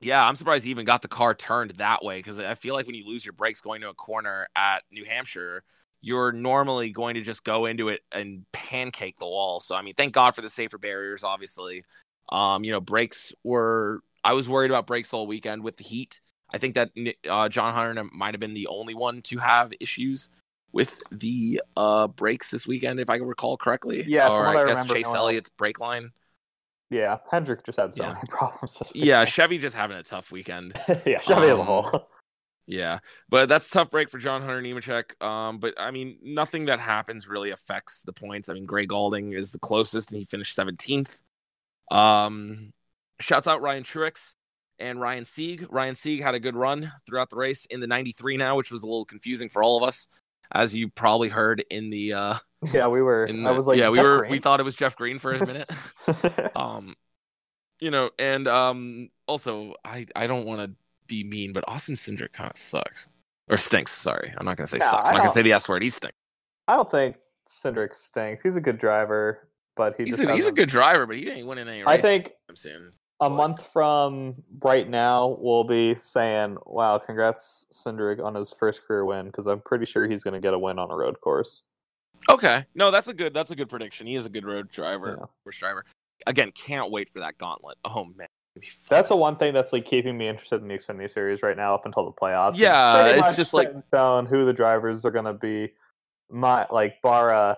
Yeah, I'm surprised he even got the car turned that way because I feel like when you lose your brakes going to a corner at New Hampshire, you're normally going to just go into it and pancake the wall. So I mean, thank God for the safer barriers. Obviously, um, you know, brakes were. I was worried about brakes all weekend with the heat. I think that uh, John Hunter might have been the only one to have issues with the uh, brakes this weekend, if I can recall correctly. Yeah, or I I guess remember, Chase no Elliott's brake line. Yeah, Hendrick just had so Yeah. many problems. Yeah. Chevy just having a tough weekend. yeah, Chevy as a Um, whole. Yeah, but that's a tough break for John Hunter Nemechek. Um, but I mean, nothing that happens really affects the points. I mean, Gray Gaulding is the closest, and he finished 17th. Um, shouts out Ryan Truex and Ryan Sieg. Ryan Sieg had a good run throughout the race in the 93 now, which was a little confusing for all of us, as you probably heard in the. Uh, Yeah, we were. in I was like, yeah, we were. Green? We thought it was Jeff Green for a minute. um, you know, and um, also I I don't want to be mean, but Austin Cindric kind of sucks or stinks. Sorry, I'm not gonna say Yeah, sucks. I'm not gonna say the S word. He stinks. I don't think Cindric stinks. He's a good driver, but he He's a, he's a good driver, but he ain't winning any race. I think soon. A month from right now, we'll be saying, "Wow, congrats, Cindric, on his first career win," because I'm pretty sure he's going to get a win on a road course. Okay, no, that's a good that's a good prediction. He is a good road driver, Yeah. course driver. Again, can't wait for that gauntlet. Oh man, it'd be fun. That's the one thing that's like keeping me interested in the Xfinity Series right now up until the playoffs. Yeah, it's just like- stone who the drivers are going to be. My like bar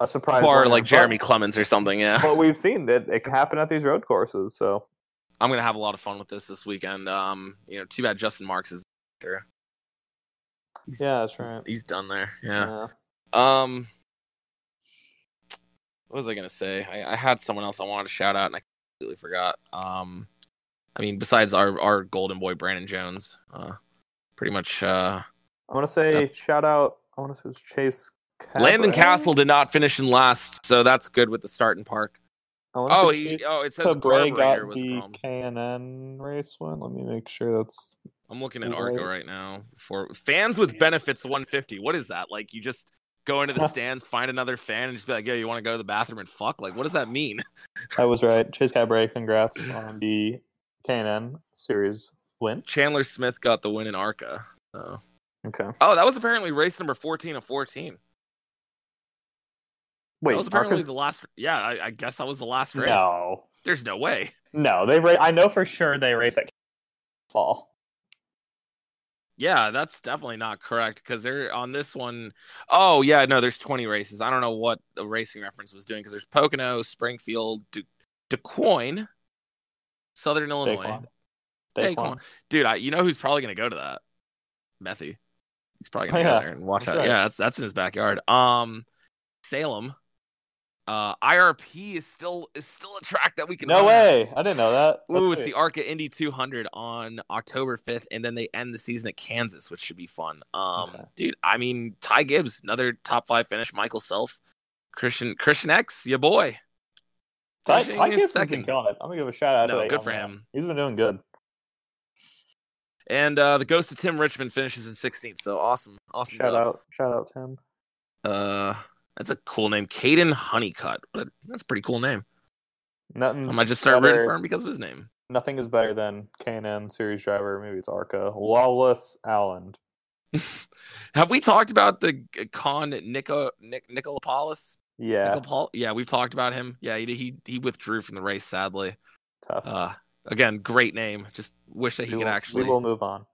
a, surprise or like Jeremy Clements or something. Yeah, But we've seen that it can happen at these road courses. So I'm gonna have a lot of fun with this this weekend. Um, you know, too bad Justin Marks is there. He's, yeah, that's right. he's done there. Yeah. Yeah. Um, what was I gonna say? I, I had someone else I wanted to shout out, and I completely forgot. Um, I mean, besides our our golden boy Brandon Jones, uh, pretty much. Uh, I want to say shout out. I want to say it was Chase. Landon Cassill did not finish in last, so that's good with the start and park. Oh, he- oh, it says the got was the chromed. K&N race win. Let me make sure that's. I'm looking at Right. Right now for fans with benefits 150. What is that? Like you just go into the stands, find another fan, and just be like, "Yo, you want to go to the bathroom and fuck?" Like, what does that mean? I was right. Chase Cabrera, congrats on the K&N series win. Chandler Smith got the win in Arca. So. Okay. Oh, that was apparently race number 14 of 14. Wait, that was apparently Arca's- the last. Yeah, I, I guess that was the last race. no, There's no way. no, they. Ra- I know for sure they race at fall. Yeah, that's definitely not correct because they're on this one oh yeah, no, there's 20 races. I don't know what the racing reference was doing because there's Pocono, Springfield, Du- DuQuoin, Southern Illinois. Daquan. Daquan. Dude, I, you know who's probably going to go to that? Methy. He's probably going Oh, to yeah. go there and watch out. Yeah, that's that's in his backyard. Um, Salem. Uh, IRP is still is still a track that we can. No run. way! I didn't know that. That's Ooh, it's the ARCA Indy 200 on October 5th, and then they end the season at Kansas, which should be fun. Um, Okay. dude, I mean, Ty Gibbs, another top five finish. Michael Self, Christian Christian X, your boy. Ty, Ty Gibbs has been second. killing it. I'm gonna give a shout out. No, to good for man. him. He's been doing good. And uh, the Ghost of Tim Richmond finishes in 16th. So awesome, awesome. Shout job. out, shout out Tim. Uh, that's a cool name, Caden Honeycutt. That's a pretty cool name. Nothing's I might just start rooting for him because of his name. Nothing is better than K&N series driver. Maybe it's Arca. Lawless Alan. Have we talked about the con Nico Nick Nicolopolis? Yeah, Nicol- yeah, we've talked about him. Yeah, he he he withdrew from the race sadly. tough. Uh, again, great name. Just wish that he we, could will, actually. we will move on.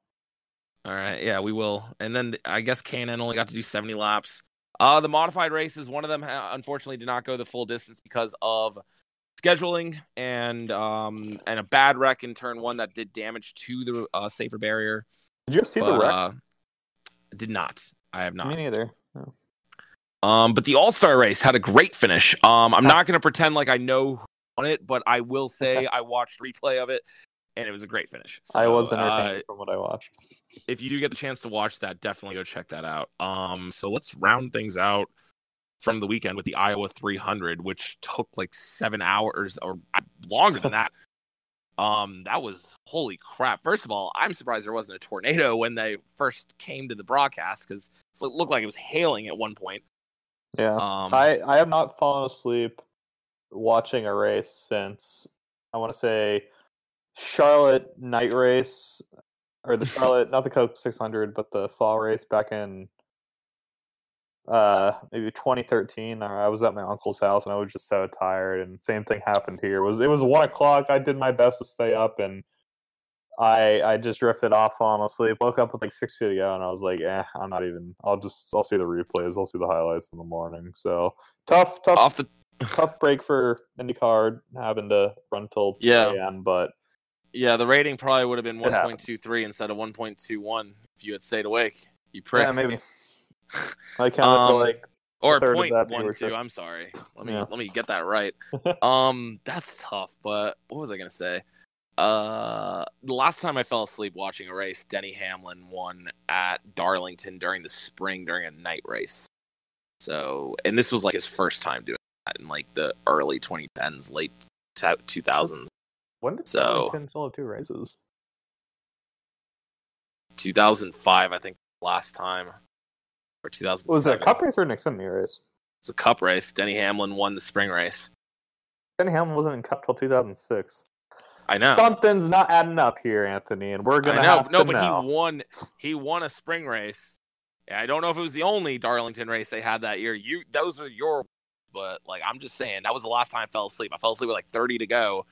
All right, yeah, we will. And then I guess K&N only got to do 70 laps. Uh, the modified races, one of them unfortunately did not go the full distance because of scheduling and um and a bad wreck in turn one that did damage to the uh, safer barrier. Did you see the But, wreck? uh, did not. I have not. Me neither. No. Um, but the All Star race had a great finish. Um, I'm not going to pretend like I know who won it, but I will say I watched replay of it, and it was a great finish. So, I was uh, entertained from what I watched. if you do get the chance to watch that, definitely go check that out. Um, so let's round things out from the weekend with the Iowa 300, which took like seven hours or uh, longer than that. Um, that was holy crap. First of all, I'm surprised there wasn't a tornado when they first came to the broadcast because it looked like it was hailing at one point. Yeah. Um, I, I have not fallen asleep watching a race since I want to say Charlotte night race or the Charlotte not the Coke 600 but the fall race back in uh maybe 2013 I was at my uncle's house and I was just so tired and same thing happened here it was it was one o'clock I did my best to stay up and I I just drifted off asleep woke up with like six to go and I was like eh I'm not even I'll just I'll see the replays I'll see the highlights in the morning so tough tough off the tough break for IndyCar having to run till Yeah. 2 a.m. But yeah, the rating probably would have been 1.23 instead of 1.21 if you had stayed awake. You prick. yeah, maybe I of Um, like or a third of point one two. I'm sorry. Let me Yeah. let me get that right. um, that's tough. But what was I gonna say? Uh, the last time I fell asleep watching a race, Denny Hamlin won at Darlington during the spring during a night race. So, and this was like his first time doing that in like the early 2010s, late 2000s. When did so- still have two races? 2005, I think, last time, or 2007. Was it a Cup race or an Xfinity race? It was a Cup race. Denny Hamlin won the spring race. Denny Hamlin wasn't in Cup till 2006. I know. something's not adding up here, Anthony, and we're gonna I know. have no, to but know. he won. He won a spring race. I don't know if it was the only Darlington race they had that year. You, those are your, but like I'm just saying, that was the last time I fell asleep. I fell asleep with like 30 to go,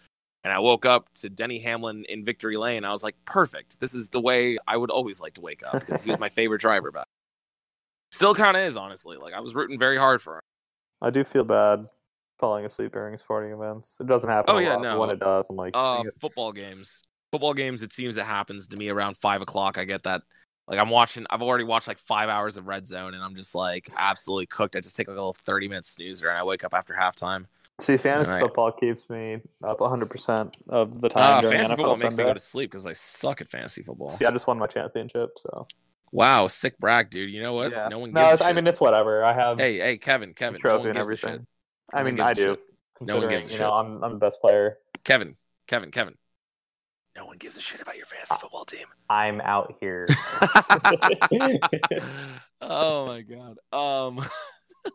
and I woke up to Denny Hamlin in victory lane. I was like, perfect. This is the way I would always like to wake up because he was my favorite driver back. Still kind of is, honestly. Like I was rooting very hard for him. I do feel bad falling asleep during sporting events. It doesn't happen. Oh, yeah, lot, no. When it does, I'm like, Uh, football games. Football games. It seems it happens to me around five o'clock. I get that. Like I'm watching. I've already watched like five hours of Red Zone, and I'm just like absolutely cooked. I just take like a little thirty minute snoozer, and I wake up after halftime. See, fantasy Right. football keeps me up 100 percent of the time. During fantasy NFL football makes me go to sleep because I suck at fantasy football. See, I just won my championship, so Wow, sick brag, dude. You know what? yeah. No one gives no, a it's, I mean it's whatever. I have hey, hey, Kevin, a Kevin, no trophy one and gives a everything. shit. I mean, gives I a do. No one gives a you shit. know I'm I'm the best player. Kevin, Kevin, Kevin. No one gives a shit about your fantasy football team. I'm out here. oh my god. Um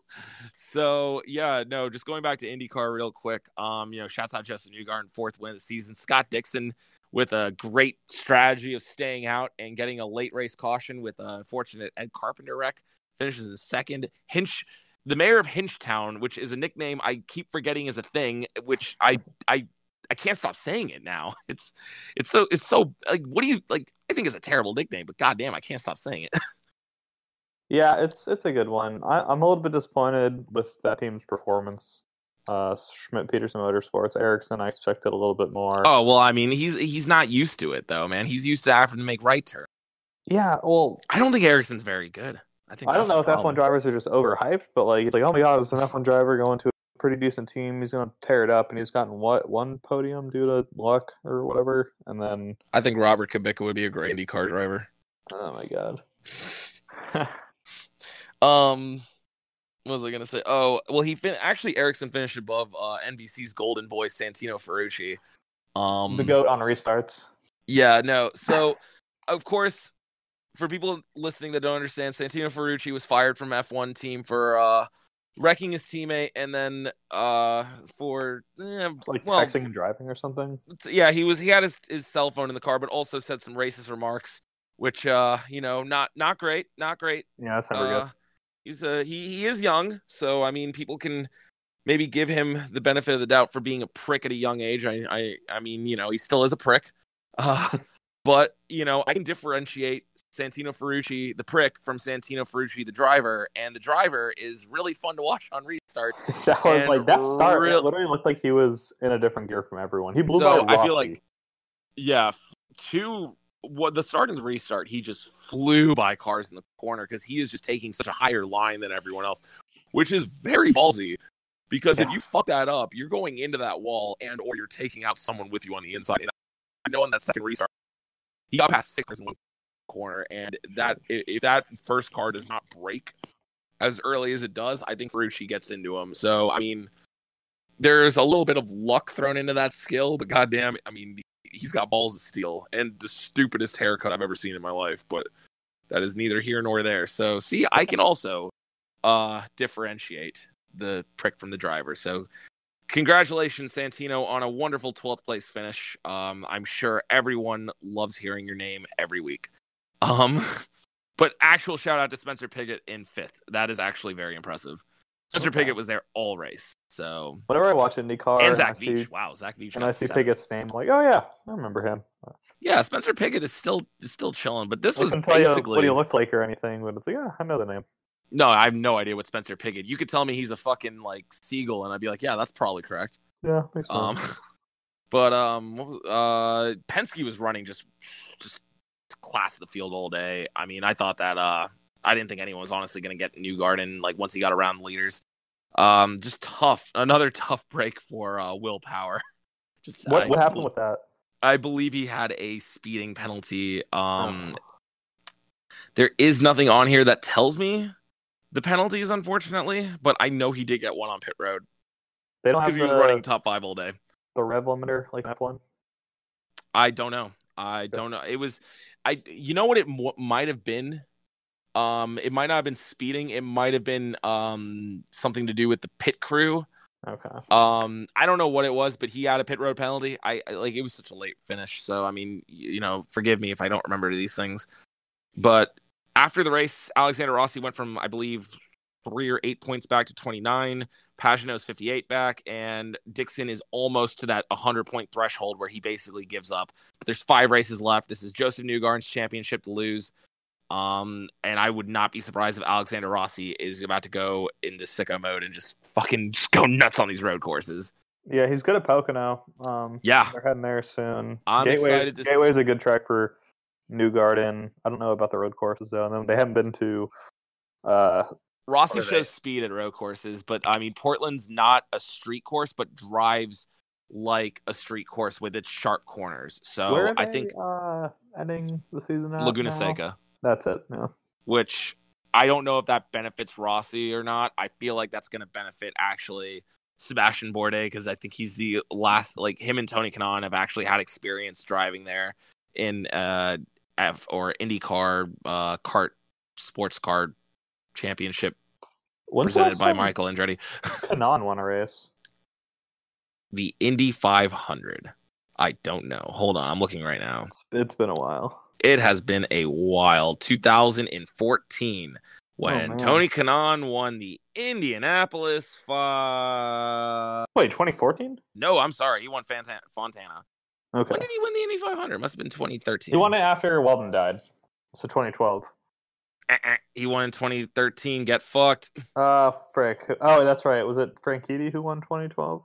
so yeah, no, just going back to IndyCar real quick. Um, you know, shouts out Justin Newgarden, fourth win of the season. Scott Dixon with a great strategy of staying out and getting a late race caution with a fortunate Ed Carpenter wreck. Finishes in second. Hinch the mayor of Hinchtown, which is a nickname I keep forgetting is a thing, which I I I can't stop saying it now. It's it's so it's so like what do you like I think it's a terrible nickname, but goddamn, I can't stop saying it. yeah, it's it's a good one. I, I'm a little bit disappointed with that team's performance. Uh, Schmidt Peterson Motorsports, Ericsson, I expected a little bit more. Oh well, I mean he's he's not used to it though, man. He's used to having to make right turn. Yeah, well, I don't think Ericsson's very good. I think I don't know if F1 drivers are just overhyped, but like it's like, oh my god, it's an F1 driver going to a pretty decent team. He's gonna tear it up, and he's gotten what one podium due to luck or whatever, and then I think Robert Kubica would be a great IndyCar driver. oh my god, Um, what was I gonna say? Oh, well, he fin- actually Ericsson finished above uh, NBC's Golden Boy Santino Ferrucci. Um, the goat on restarts. Yeah, no. So, of course, for people listening that don't understand, Santino Ferrucci was fired from F1 team for uh, wrecking his teammate, and then uh, for eh, Like well, texting and driving or something. yeah, he was he had his his cell phone in the car, but also said some racist remarks, which uh, you know, not not great, not great. Yeah, that's never Uh, good. He's uh he he is young, so I mean, people can maybe give him the benefit of the doubt for being a prick at a young age. I I I mean, you know, he still is a prick. Uh, but you know, I can differentiate Santino Ferrucci, the prick, from Santino Ferrucci, the driver, and the driver is really fun to watch on restarts. That was like that start. real- literally looked like he was in a different gear from everyone. He blew So, by I feel like- Yeah, two what the start and the restart, he just flew by cars in the corner because he is just taking such a higher line than everyone else, which is very ballsy. Because if you fuck that up, you're going into that wall and or you're taking out someone with you on the inside. And I know on that second restart, he got past six cars in one corner, and that if that first car does not break as early as it does, I think Ferrucci gets into him. So I mean, there's a little bit of luck thrown into that skill, but goddamn, I mean, he's got balls of steel and the stupidest haircut I've ever seen in my life. But that is neither here nor there. So see, I can also uh, differentiate the prick from the driver. So, congratulations, Santino, on a wonderful 12th place finish. Um, I'm sure everyone loves hearing your name every week. Um, but actual shout out to Spencer Pigot in fifth. That is actually very impressive. Spencer Okay. Was there all race. So, Whenever I watch IndyCar and and, Zach I see, Veach. Wow, Zach Veach. and I see seven. Name, I'm like, oh yeah, I remember him. Yeah, Spencer Pigot is still is still chilling, but this I was tell you basically what he looked like or anything, but it's like, yeah, I know the name. no. I have no idea what Spencer Pigot. You could tell me he's a fucking like seagull, and I'd be like, yeah, that's probably correct. Yeah, makes sense. Um, but um, uh, Penske was running just just class of the field all day. I mean, I thought that uh, I didn't think anyone was honestly going to get Newgarden like once he got around the leaders. Um, just tough. Another tough break for uh, Will Power. Just what I, what happened with that? I believe he had a speeding penalty. Um, there is nothing on here that tells me the penalties, unfortunately, but I know he did get one on pit road They don't have he was the, running top five all day. the rev limiter like F one. I don't know. I don't know. It was, I. You know what it might have been. Um, it might not have been speeding. It might have been um something to do with the pit crew. Okay. Um, I don't know what it was, but he had a pit road penalty. I, I like it was such a late finish, so I mean, y- you know, forgive me if I don't remember these things. But after the race, Alexander Rossi went from I believe three or eight points back to twenty nine. Pagenaud's fifty eight back, and Dixon is almost to that hundred point threshold where he basically gives up. There's five races left. This is Josef Newgarden's championship to lose. Um, and I would not be surprised if Alexander Rossi is about to go in into sicko mode and just fucking just go nuts on these road courses. Yeah, he's good at Pocono. Um, Yeah, they're heading there soon. I'm Gateway's, excited to Gateway's a good track for Newgarden. I don't know about the road courses though. They haven't been to. Uh, Rossi are they? shows speed at road courses, but I mean Portland's not a street course, but drives like a street course with its sharp corners. So are I think uh, ending the season Laguna now? Seca, That's it. Yeah. which I don't know if that benefits Rossi or not. I feel like that's going to benefit actually Sebastian Bourdais because I think he's the last, like him and Tony Kanaan have actually had experience driving there in uh F or IndyCar uh kart sports car championship When's presented by Michael Andretti. Kanaan won a race. the Indy 500. I don't know. Hold on, I'm looking right now. It's, it's been a while. It has been a while. 2014 when man. Tony Kanaan won the Indianapolis five. Wait, 2014? No, I'm sorry. He won Fontana. Okay. When did he win the Indy 500? Must have been 2013. He won it after Weldon died. So 2012. Uh-uh. He won in 2013. Get fucked. Uh, frick. Oh, that's right. Was it Frank Franchitti who won 2012?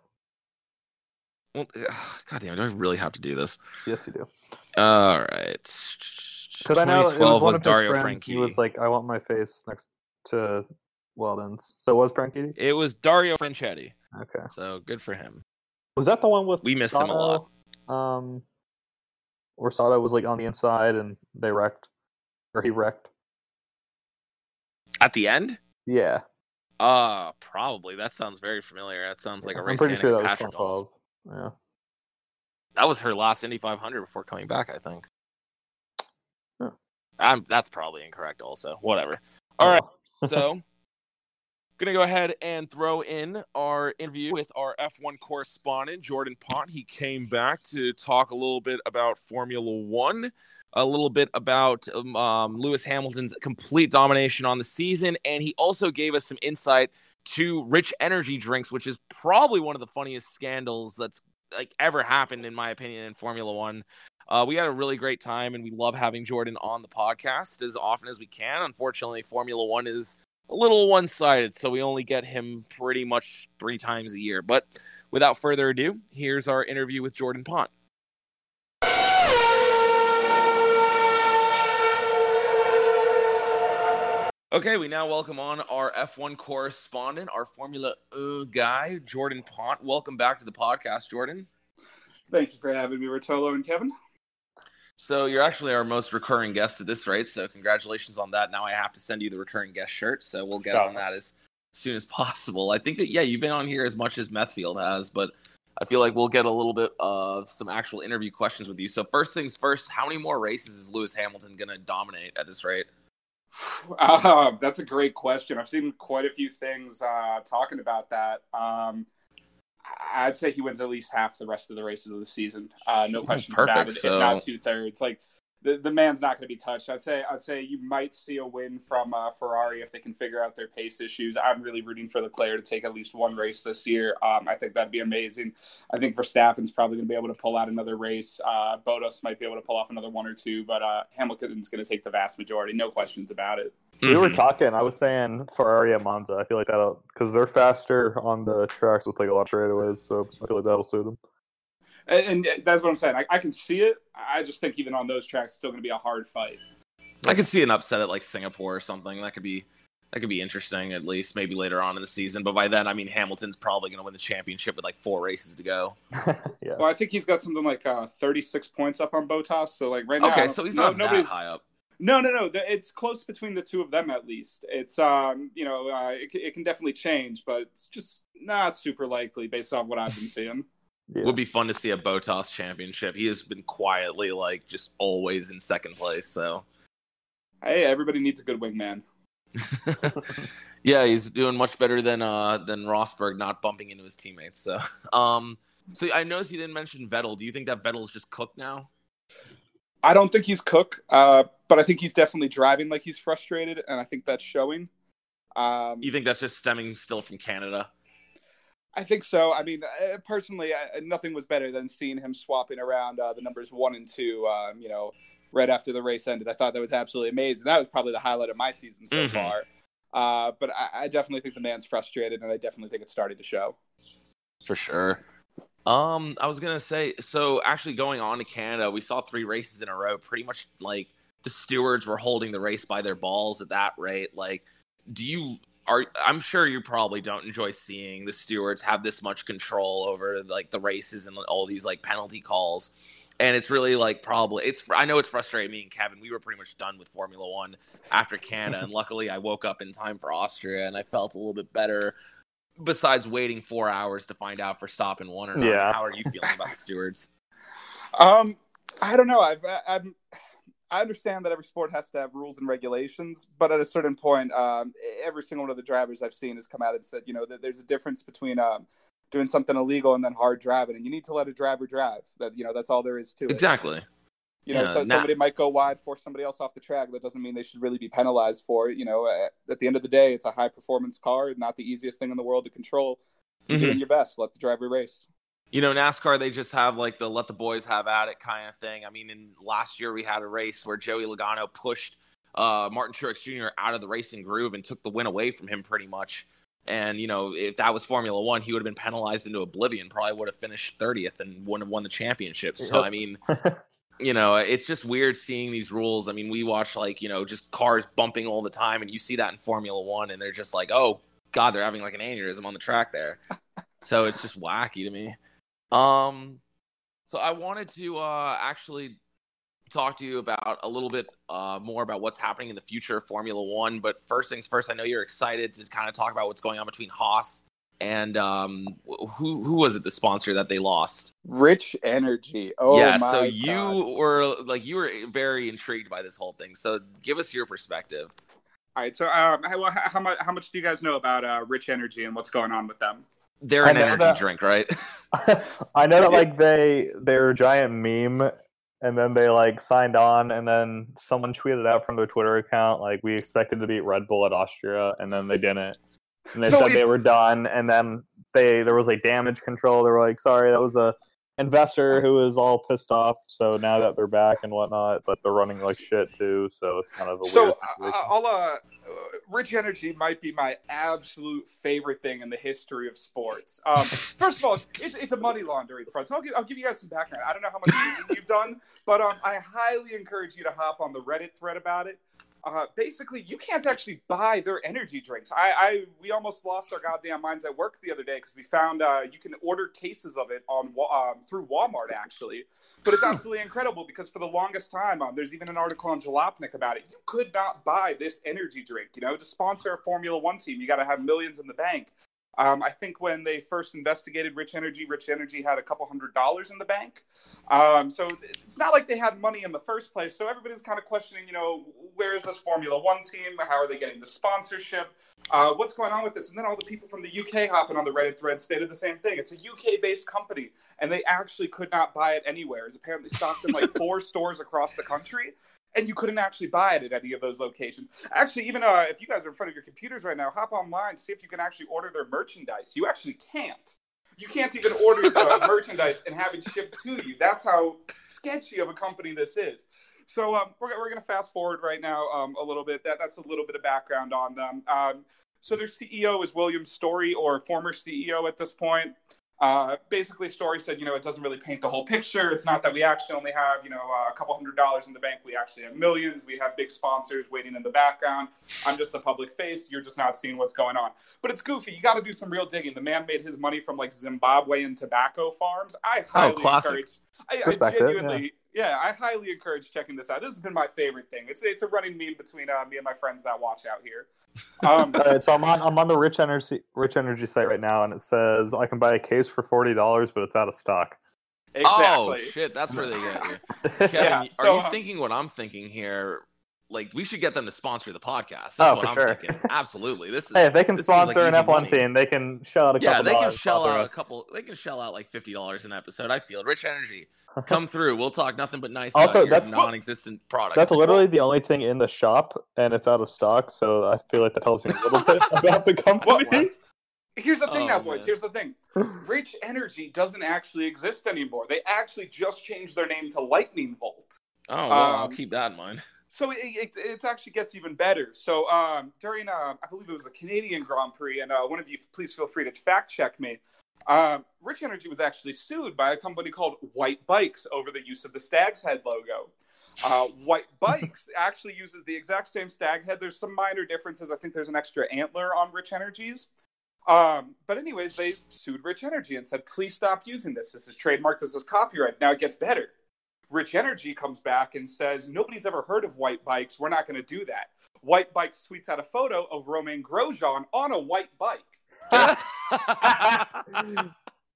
Well, God damn it. Do I really have to do this? Yes, you do. All right. Because I know it was 2012 one was of Dario friends. He was like, "I want my face next to Weldon's." So it was Frankie? It was Dario Franchitti. Okay. So good for him. Was that the one with We miss him a lot. Sato? Um, where Sato was like on the inside and they wrecked, or he wrecked. At the end? Yeah, Uh, probably. That sounds very familiar. That sounds like a I'm race pretty sure that was Patrick Holmes. 2012. Yeah. That was her last Indy 500 before coming back, I think. Huh. I'm, that's probably incorrect, also. Whatever. All right. So, gonna go ahead and throw in our interview with our F1 correspondent Jordan Pont. He came back to talk a little bit about Formula One, a little bit about um, um, Lewis Hamilton's complete domination on the season, and he also gave us some insight to Rich Energy drinks, which is probably one of the funniest scandals that's like ever happened, in my opinion, in Formula One. Uh, we had a really great time, and we love having Jordan on the podcast as often as we can. Unfortunately, Formula One is a little one sided, so we only get him pretty much three times a year. But without further ado, here's our interview with Jordan Pont. Okay, we now welcome on our F1 correspondent, our Formula guy, Jordan Pont. Welcome back to the podcast, Jordan. Thank you for having me, Rotolo and Kevin. So you're actually our most recurring guest at this rate, so congratulations on that. Now I have to send you the recurring guest shirt, so we'll get on that as soon as possible. I think that yeah, you've been on here as much as Methfield has, but I feel like we'll get a little bit of some actual interview questions with you. So first things first, how many more races is Lewis Hamilton gonna dominate at this rate? Uh, that's a great question. I've seen quite a few things uh, talking about that. Um, I'd say he wins at least half the rest of the races of the season. Uh, no questions about it. so- If not two thirds, like the, the man's not going to be touched. I'd say I'd say you might see a win from uh, Ferrari if they can figure out their pace issues. I'm really rooting for Leclerc to take at least one race this year. Um, I think that'd be amazing. I think Verstappen's probably going to be able to pull out another race. Uh, Bottas might be able to pull off another one or two, but uh, Hamilton's going to take the vast majority. No questions about it. We were talking. I was saying Ferrari at Monza. I feel like that'll because they're faster on the tracks with like a lot of straightaways, so I feel like that'll suit them. And, and that's what I'm saying. I, I can see it. I just think even on those tracks, it's still going to be a hard fight. I could see an upset at like Singapore or something. That could be that could be interesting at least maybe later on in the season. But by then, I mean Hamilton's probably going to win the championship with like four races to go. yeah. Well, I think he's got something like uh, 36 points up on Bottas. So like right now, Okay, so he's no- not that nobody's- high up. No, no, no. The- It's close between the two of them at least. It's um, you know, uh, it, it can definitely change, but it's just not super likely based off what I've been seeing. yeah. Would be fun to see a Bottas championship. He has been quietly like just always in second place. So Hey, everybody needs a good wingman. yeah, he's doing much better than uh than Rosberg not bumping into his teammates. So um so I noticed you didn't mention Vettel. Do you think that Vettel's just cooked now? I don't think he's Cook, uh, but I think he's definitely driving like he's frustrated, and I think that's showing. Um, You think that's just stemming still from Canada? I think so. I mean, uh, personally, uh, nothing was better than seeing him swapping around uh, the numbers one and two. Um, you know, right after the race ended, I thought that was absolutely amazing. That was probably the highlight of my season so Mhm. far. Uh, but I, I definitely think the man's frustrated, and I definitely think it's starting to show. For sure. Um, I was gonna say, so actually going on to Canada, we saw three races in a row. Pretty much like the stewards were holding the race by their balls at that rate. Like, do you are? I'm sure you probably don't enjoy seeing the stewards have this much control over like the races and all these like penalty calls. And it's really like probably it's. I know it's frustrating me and Kevin. We were pretty much done with Formula One after Canada, and luckily I woke up in time for Austria, and I felt a little bit better besides waiting four hours to find out Verstappen one or not, Yeah. how are you feeling about the stewards? Um, I don't know. I've, I'm, I understand that every sport has to have rules and regulations, but at a certain point, um, every single one of the drivers I've seen has come out and said, you know, that there's a difference between um, doing something illegal and then hard driving, and you need to let a driver drive. That you know, that's all there is to it. Exactly. You know, Yeah, so now- somebody might go wide, force somebody else off the track. That doesn't mean they should really be penalized for it. You know, at, at the end of the day, it's a high performance car, not the easiest thing in the world to control. Mhm. doing your best. Let the driver race. You know, NASCAR, they just have like the let the boys have at it kind of thing. I mean, in last year we had a race where Joey Logano pushed uh, Martin Truex Jr. out of the racing groove and took the win away from him pretty much. And, you know, if that was Formula One, he would have been penalized into oblivion, probably would have finished 30th and wouldn't have won the championship. So, Yep. I mean, you know, it's just weird seeing these rules. I mean, we watch like, you know, just cars bumping all the time, and you see that in Formula One, and they're just like, oh, God, they're having like an aneurysm on the track there. so it's just wacky to me. Um, so I wanted to uh, actually talk to you about a little bit uh, more about what's happening in the future of Formula One. But first things first, I know you're excited to kind of talk about what's going on between Haas and um, who who was it the sponsor that they lost? Rich energy. Oh yeah, so you God. were like you were very intrigued by this whole thing. So give us your perspective. All right. So, um, how, how- how much how much do you guys know about uh, Rich Energy and what's going on with them? They're an energy that- drink, right? I know that like they they're a giant meme, and then they like signed on, and then someone tweeted out from their Twitter account like we expected to beat Red Bull at Austria, and then they didn't. And they So said they were done, and then they there was like damage control. They were like, sorry, that was a investor who was all pissed off. So now that they're back and whatnot, but they're running like shit too. So it's kind of a So, weird uh, situation. I'll, uh, uh, Rich Energy might be my absolute favorite thing in the history of sports. Um, first of all, it's, it's, it's a money laundering front. So I'll give, I'll give you guys some background. I don't know how much you've done, but um, I highly encourage you to hop on the Reddit thread about it. Uh, basically, you can't actually buy their energy drinks. I, I we almost lost our goddamn minds at work the other day because we found uh, you can order cases of it on um, through Walmart actually, but it's absolutely incredible because for the longest time, um, there's even an article on Jalopnik about it. You could not buy this energy drink. You know, to sponsor a Formula One team, you got to have millions in the bank. Um, I think when they first investigated Rich Energy, Rich Energy had a couple hundred dollars in the bank. Um, so it's not like they had money in the first place. So everybody's kind of questioning, you know, where is this Formula One team? How are they getting the sponsorship? Uh, what's going on with this? And then all the people from the UK hopping on the Reddit thread stated the same thing. It's a UK based company, and they actually could not buy it anywhere. It's apparently stocked in like four stores across the country and you couldn't actually buy it at any of those locations. Actually, even uh, if you guys are in front of your computers right now, hop online, see if you can actually order their merchandise. You actually can't. You can't even order the merchandise and have it shipped to you. That's how sketchy of a company this is. So um, we're, we're going to fast forward right now um, a little bit. That, that's a little bit of background on them. Um, so their CEO is William Storey, or former CEO at this point. Uh, basically, Storey said, you know, it doesn't really paint the whole picture. It's not that we actually only have, you know, uh, a couple hundred dollars in the bank. We actually have millions. We have big sponsors waiting in the background. I'm just the public face. You're just not seeing what's going on. But it's goofy. You got to do some real digging. The man made his money from like Zimbabwean tobacco farms. I Oh, highly classic. encourage. I, I genuinely, yeah. I highly encourage checking this out. This has been my favorite thing. It's it's a running meme between uh, me and my friends that watch out here. Um, All right, so I'm on I'm on the Rich Energy Rich Energy site right now, and it says I can buy a case for forty dollars, but it's out of stock. exactly. Oh shit, that's where they get you. Kevin, Yeah, are so, you uh, thinking what I'm thinking here? Like we should get them to sponsor the podcast. That's Oh, what for I'm sure. thinking. Absolutely. This is hey, if they can this seems like sponsor an F1 money. team, they can shell out a yeah, couple they can dollars shell about the out a couple. They can shell out like fifty dollars an episode. I feel Rich Energy, come through. We'll talk nothing but nice Also, about your that's- non-existent product. That's literally the only thing in the shop, and it's out of stock. So I feel like that tells you a little bit about the company. What- Here's the thing, Oh, now, boys. man. Here's the thing. Rich Energy doesn't actually exist anymore. They actually just changed their name to Lightning Volt. Oh, well, I'll um, keep that in mind. So it, it, it actually gets even better. So um, during, uh, I believe it was the Canadian Grand Prix, and uh, one of you, please feel free to fact check me. Um, Rich Energy was actually sued by a company called Whyte Bikes over the use of the Stag's Head logo. Uh, White Bikes actually uses the exact same stag head. There's some minor differences. I think there's an extra antler on Rich Energy's. Um, but anyways, they sued Rich Energy and said, please stop using this. This is trademark. This is copyright. Now it gets better. Rich Energy comes back and says, nobody's ever heard of Whyte Bikes. We're not going to do that. Whyte Bikes tweets out a photo of Romain Grosjean on a white bike.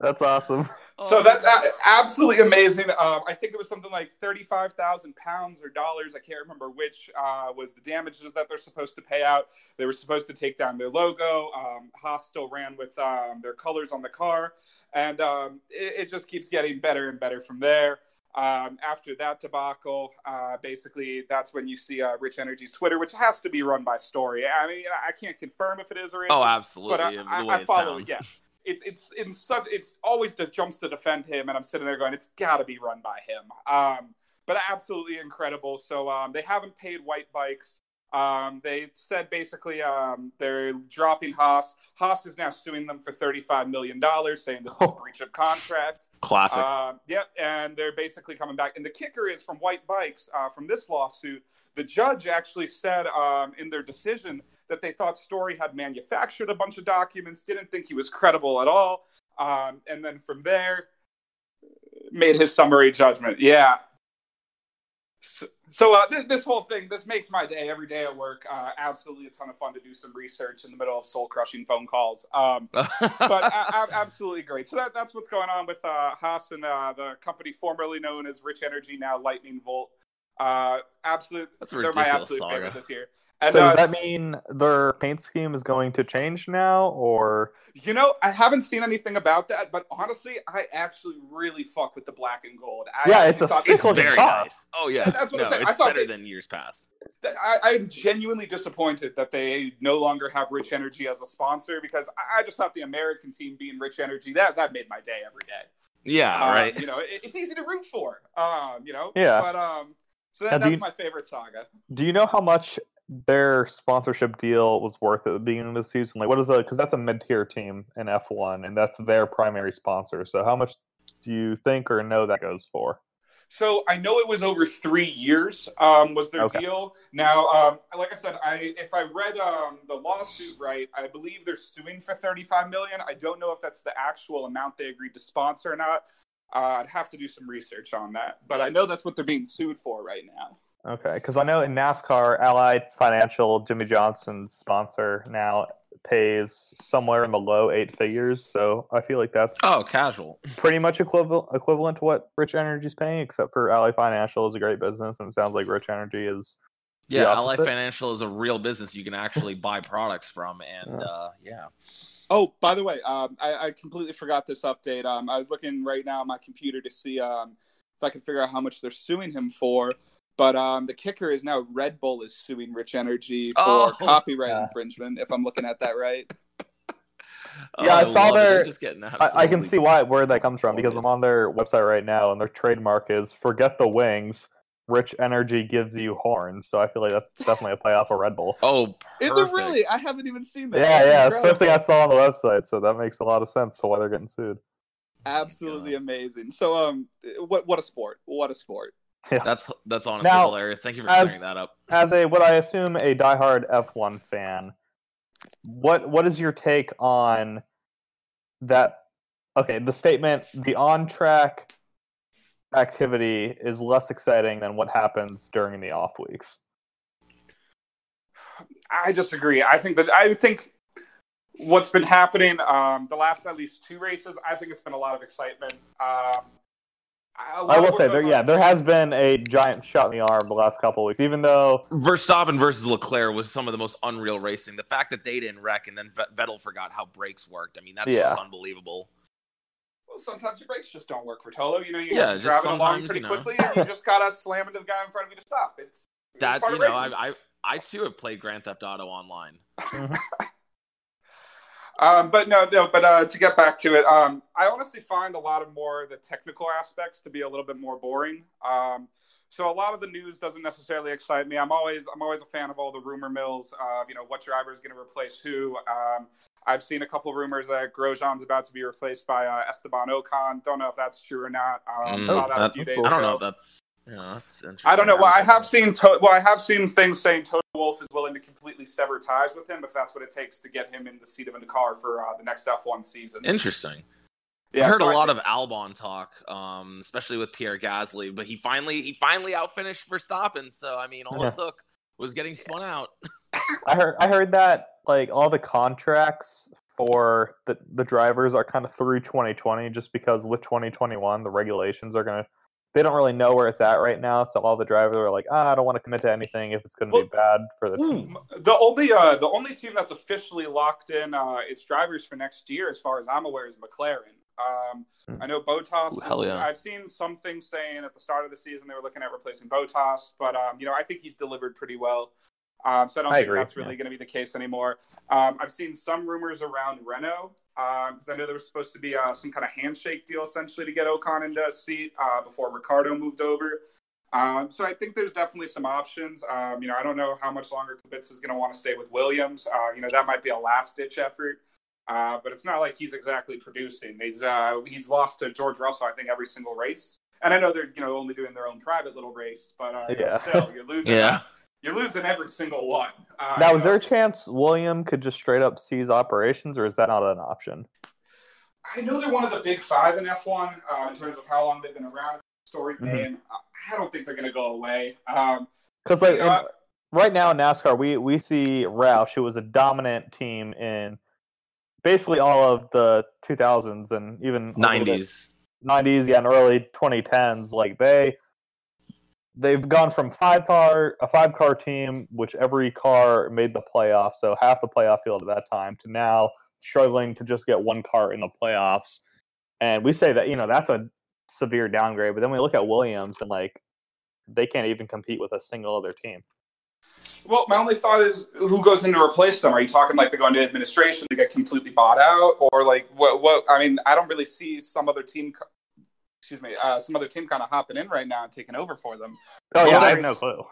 That's awesome. So that's a- absolutely amazing. Um, I think it was something like thirty-five thousand pounds or dollars. I can't remember which uh, was the damages that they're supposed to pay out. They were supposed to take down their logo. Um, Haas still ran with um, their colors on the car, and um, it, it just keeps getting better and better from there. Um, after that debacle, uh, basically, that's when you see uh, Rich Energy's Twitter, which has to be run by Storey. I mean, I can't confirm if it is or isn't oh, absolutely. but I, I, I it follow sounds. it. Yeah, it's it's in such it's always the jumps to defend him, and I'm sitting there going, it's got to be run by him. Um, but absolutely incredible. So um, they haven't paid Whyte Bikes. Um, they said basically um, they're dropping Haas. Haas is now suing them for $35 million, saying this is a breach of contract. Classic. Um, yep, and they're basically coming back. And the kicker is from Whyte Bikes, uh, from this lawsuit, the judge actually said um, in their decision that they thought Storey had manufactured a bunch of documents, didn't think he was credible at all. Um, and then from there, made his summary judgment. Yeah. So, so uh, th- this whole thing, this makes my day every day at work. Uh, absolutely a ton of fun to do some research in the middle of soul crushing phone calls. Um, but a- a- absolutely great. So that, that's what's going on with uh, Haas and uh, the company formerly known as Rich Energy, now Lightning Volt. Uh, absolute, That's a they're my absolute saga. favorite this year. And so uh, does that mean their paint scheme is going to change now, or you know, I haven't seen anything about that, but honestly, I actually really fuck with the black and gold. I Yeah, it's a thought- it's very car. nice. Oh yeah, That's what I'm saying. It's I thought better they- than years past. I, I'm genuinely disappointed that they no longer have Rich Energy as a sponsor because I, I just thought the American team being Rich Energy that that made my day every day. Yeah, Um, right. You know, it, it's easy to root for. Um, you know. Yeah. But um, so that, that's you- my favorite saga. do you know how much their sponsorship deal was worth at the beginning of the season? Like, what is a because that's a mid tier team in F one, and that's their primary sponsor. So, how much do you think or know that goes for? So I know it was over three years um, was their Okay. deal. Now, um, like I said, I if I read um, the lawsuit right, I believe they're suing for thirty five million. I don't know if that's the actual amount they agreed to sponsor or not. Uh, I'd have to do some research on that, but I know that's what they're being sued for right now. Okay, because I know in NASCAR, Ally Financial, Jimmie Johnson's sponsor now, pays somewhere in the low eight figures. So I feel like that's Oh, casual. pretty much equivalent equivalent to what Rich Energy's paying, except for Ally Financial is a great business, and it sounds like Rich Energy is. Yeah, Ally opposite. Financial is a real business you can actually buy products from, and Yeah. uh, yeah. Oh, by the way, um, I, I completely forgot this update. Um, I was looking right now on my computer to see um, if I can figure out how much they're suing him for. But um, the kicker is now Red Bull is suing Rich Energy for Oh. copyright Yeah. infringement. If I'm looking at that right. Yeah, I saw love their- Just getting I, I can see why where that comes from because Oh, I'm on their website right now, and their trademark is "Forget the wings." Rich Energy gives you horns, so I feel like that's definitely a play off of Red Bull. Oh, Is it really? I haven't even seen that. Yeah, That's yeah, it's the first thing I saw on the website, so that makes a lot of sense to why they're getting sued. Absolutely amazing. So, um, what what a sport! What a sport! Yeah. That's that's honestly Now, hilarious. Thank you for as- clearing that up. As a what I assume a diehard F1 fan, what what is your take on that? Okay, the statement: the on track activity is less exciting than what happens during the off weeks. I disagree. I think that I think what's been happening um, the last at least two races. I think it's been a lot of excitement. Um, a I will say there, yeah, there has been a giant shot in the arm the last couple of weeks. Even though, Verstappen versus Leclerc was some of the most unreal racing. The fact that they didn't wreck and then Ve- Vettel forgot how brakes worked. I mean, that's Yeah. just unbelievable. Well, sometimes your brakes just don't work, for Rotolo. You know, you're Yeah, driving along pretty you know. quickly, and you just gotta slam into the guy in front of you to stop. It's, it's That part you of know, racing. I, I I too have played Grand Theft Auto online. Um, but no, no. But uh, to get back to it, um, I honestly find a lot of more the technical aspects to be a little bit more boring. Um, so a lot of the news doesn't necessarily excite me. I'm always I'm always a fan of all the rumor mills of you know what driver is going to replace who. Um, I've seen a couple rumors that Grosjean's about to be replaced by uh, Esteban Ocon. Don't know if that's true or not. Um, Mm, saw that a few days I don't ago. know if that's you know that's interesting. I don't know. Well, I have seen to- well, I have seen things saying Toto Wolff is willing to completely sever ties with him if that's what it takes to get him in the seat of the car for uh, the next F1 season. Interesting. Yeah, I heard so a I lot think- of Albon talk, um, especially with Pierre Gasly, but he finally he finally outfinished Verstappen. So I mean, all Yeah. it took was getting spun out. I heard I heard that like all the contracts for the the drivers are kind of through 2020, just because with 2021 the regulations are gonna they don't really know where it's at right now, so all the drivers are like, ah, I don't want to commit to anything if it's going to Well, be bad for the team. The only uh, the only team that's officially locked in uh, its drivers for next year, as far as I'm aware, is McLaren. Um, Hmm. I know Bottas. Ooh, is- hell yeah. I've seen something saying at the start of the season they were looking at replacing Bottas, but um, you know I think he's delivered pretty well. Um, so I don't I think agree, that's really yeah. going to be the case anymore. Um, I've seen some rumors around Renault because I know there was supposed to be uh, some kind of handshake deal essentially to get Ocon into a seat uh, before Ricciardo moved over. Um, so I think there's definitely some options. Um, you know, I don't know how much longer Kubica is going to want to stay with Williams. Uh, you know, that might be a last ditch effort. Uh, but it's not like he's exactly producing. He's uh, he's lost to George Russell, I think, every single race. And I know they're you know only doing their own private little race, but uh, you know, Yeah. still you're losing. Yeah. You're losing every single one. Uh, Now, is there a chance William could just straight up seize operations, or is that not an option? I know they're one of the big five in F1 uh, in terms of how long they've been around. Storied Mhm. name. I don't think they're going to go away. Um, Because like in- I- right now in NASCAR, we we see Roush, who was a dominant team in basically all of the 2000s and even a little bit- Nineties. 90s, yeah, and early 2010s. Like they they've gone from five car a five car team, which every car made the playoffs, so half the playoff field at that time, to now struggling to just get one car in the playoffs. And we say that you know that's a severe downgrade, but then we look at Williams and like they can't even compete with a single other team. Well, my only thought is who goes in to replace them? Are you talking like they go into administration, they get completely bought out, or like what? What? I mean, I don't really see some other team. Co- Excuse me, uh, some other team kind of hopping in right now and taking over for them. Oh Well, yeah, I have that's- no clue.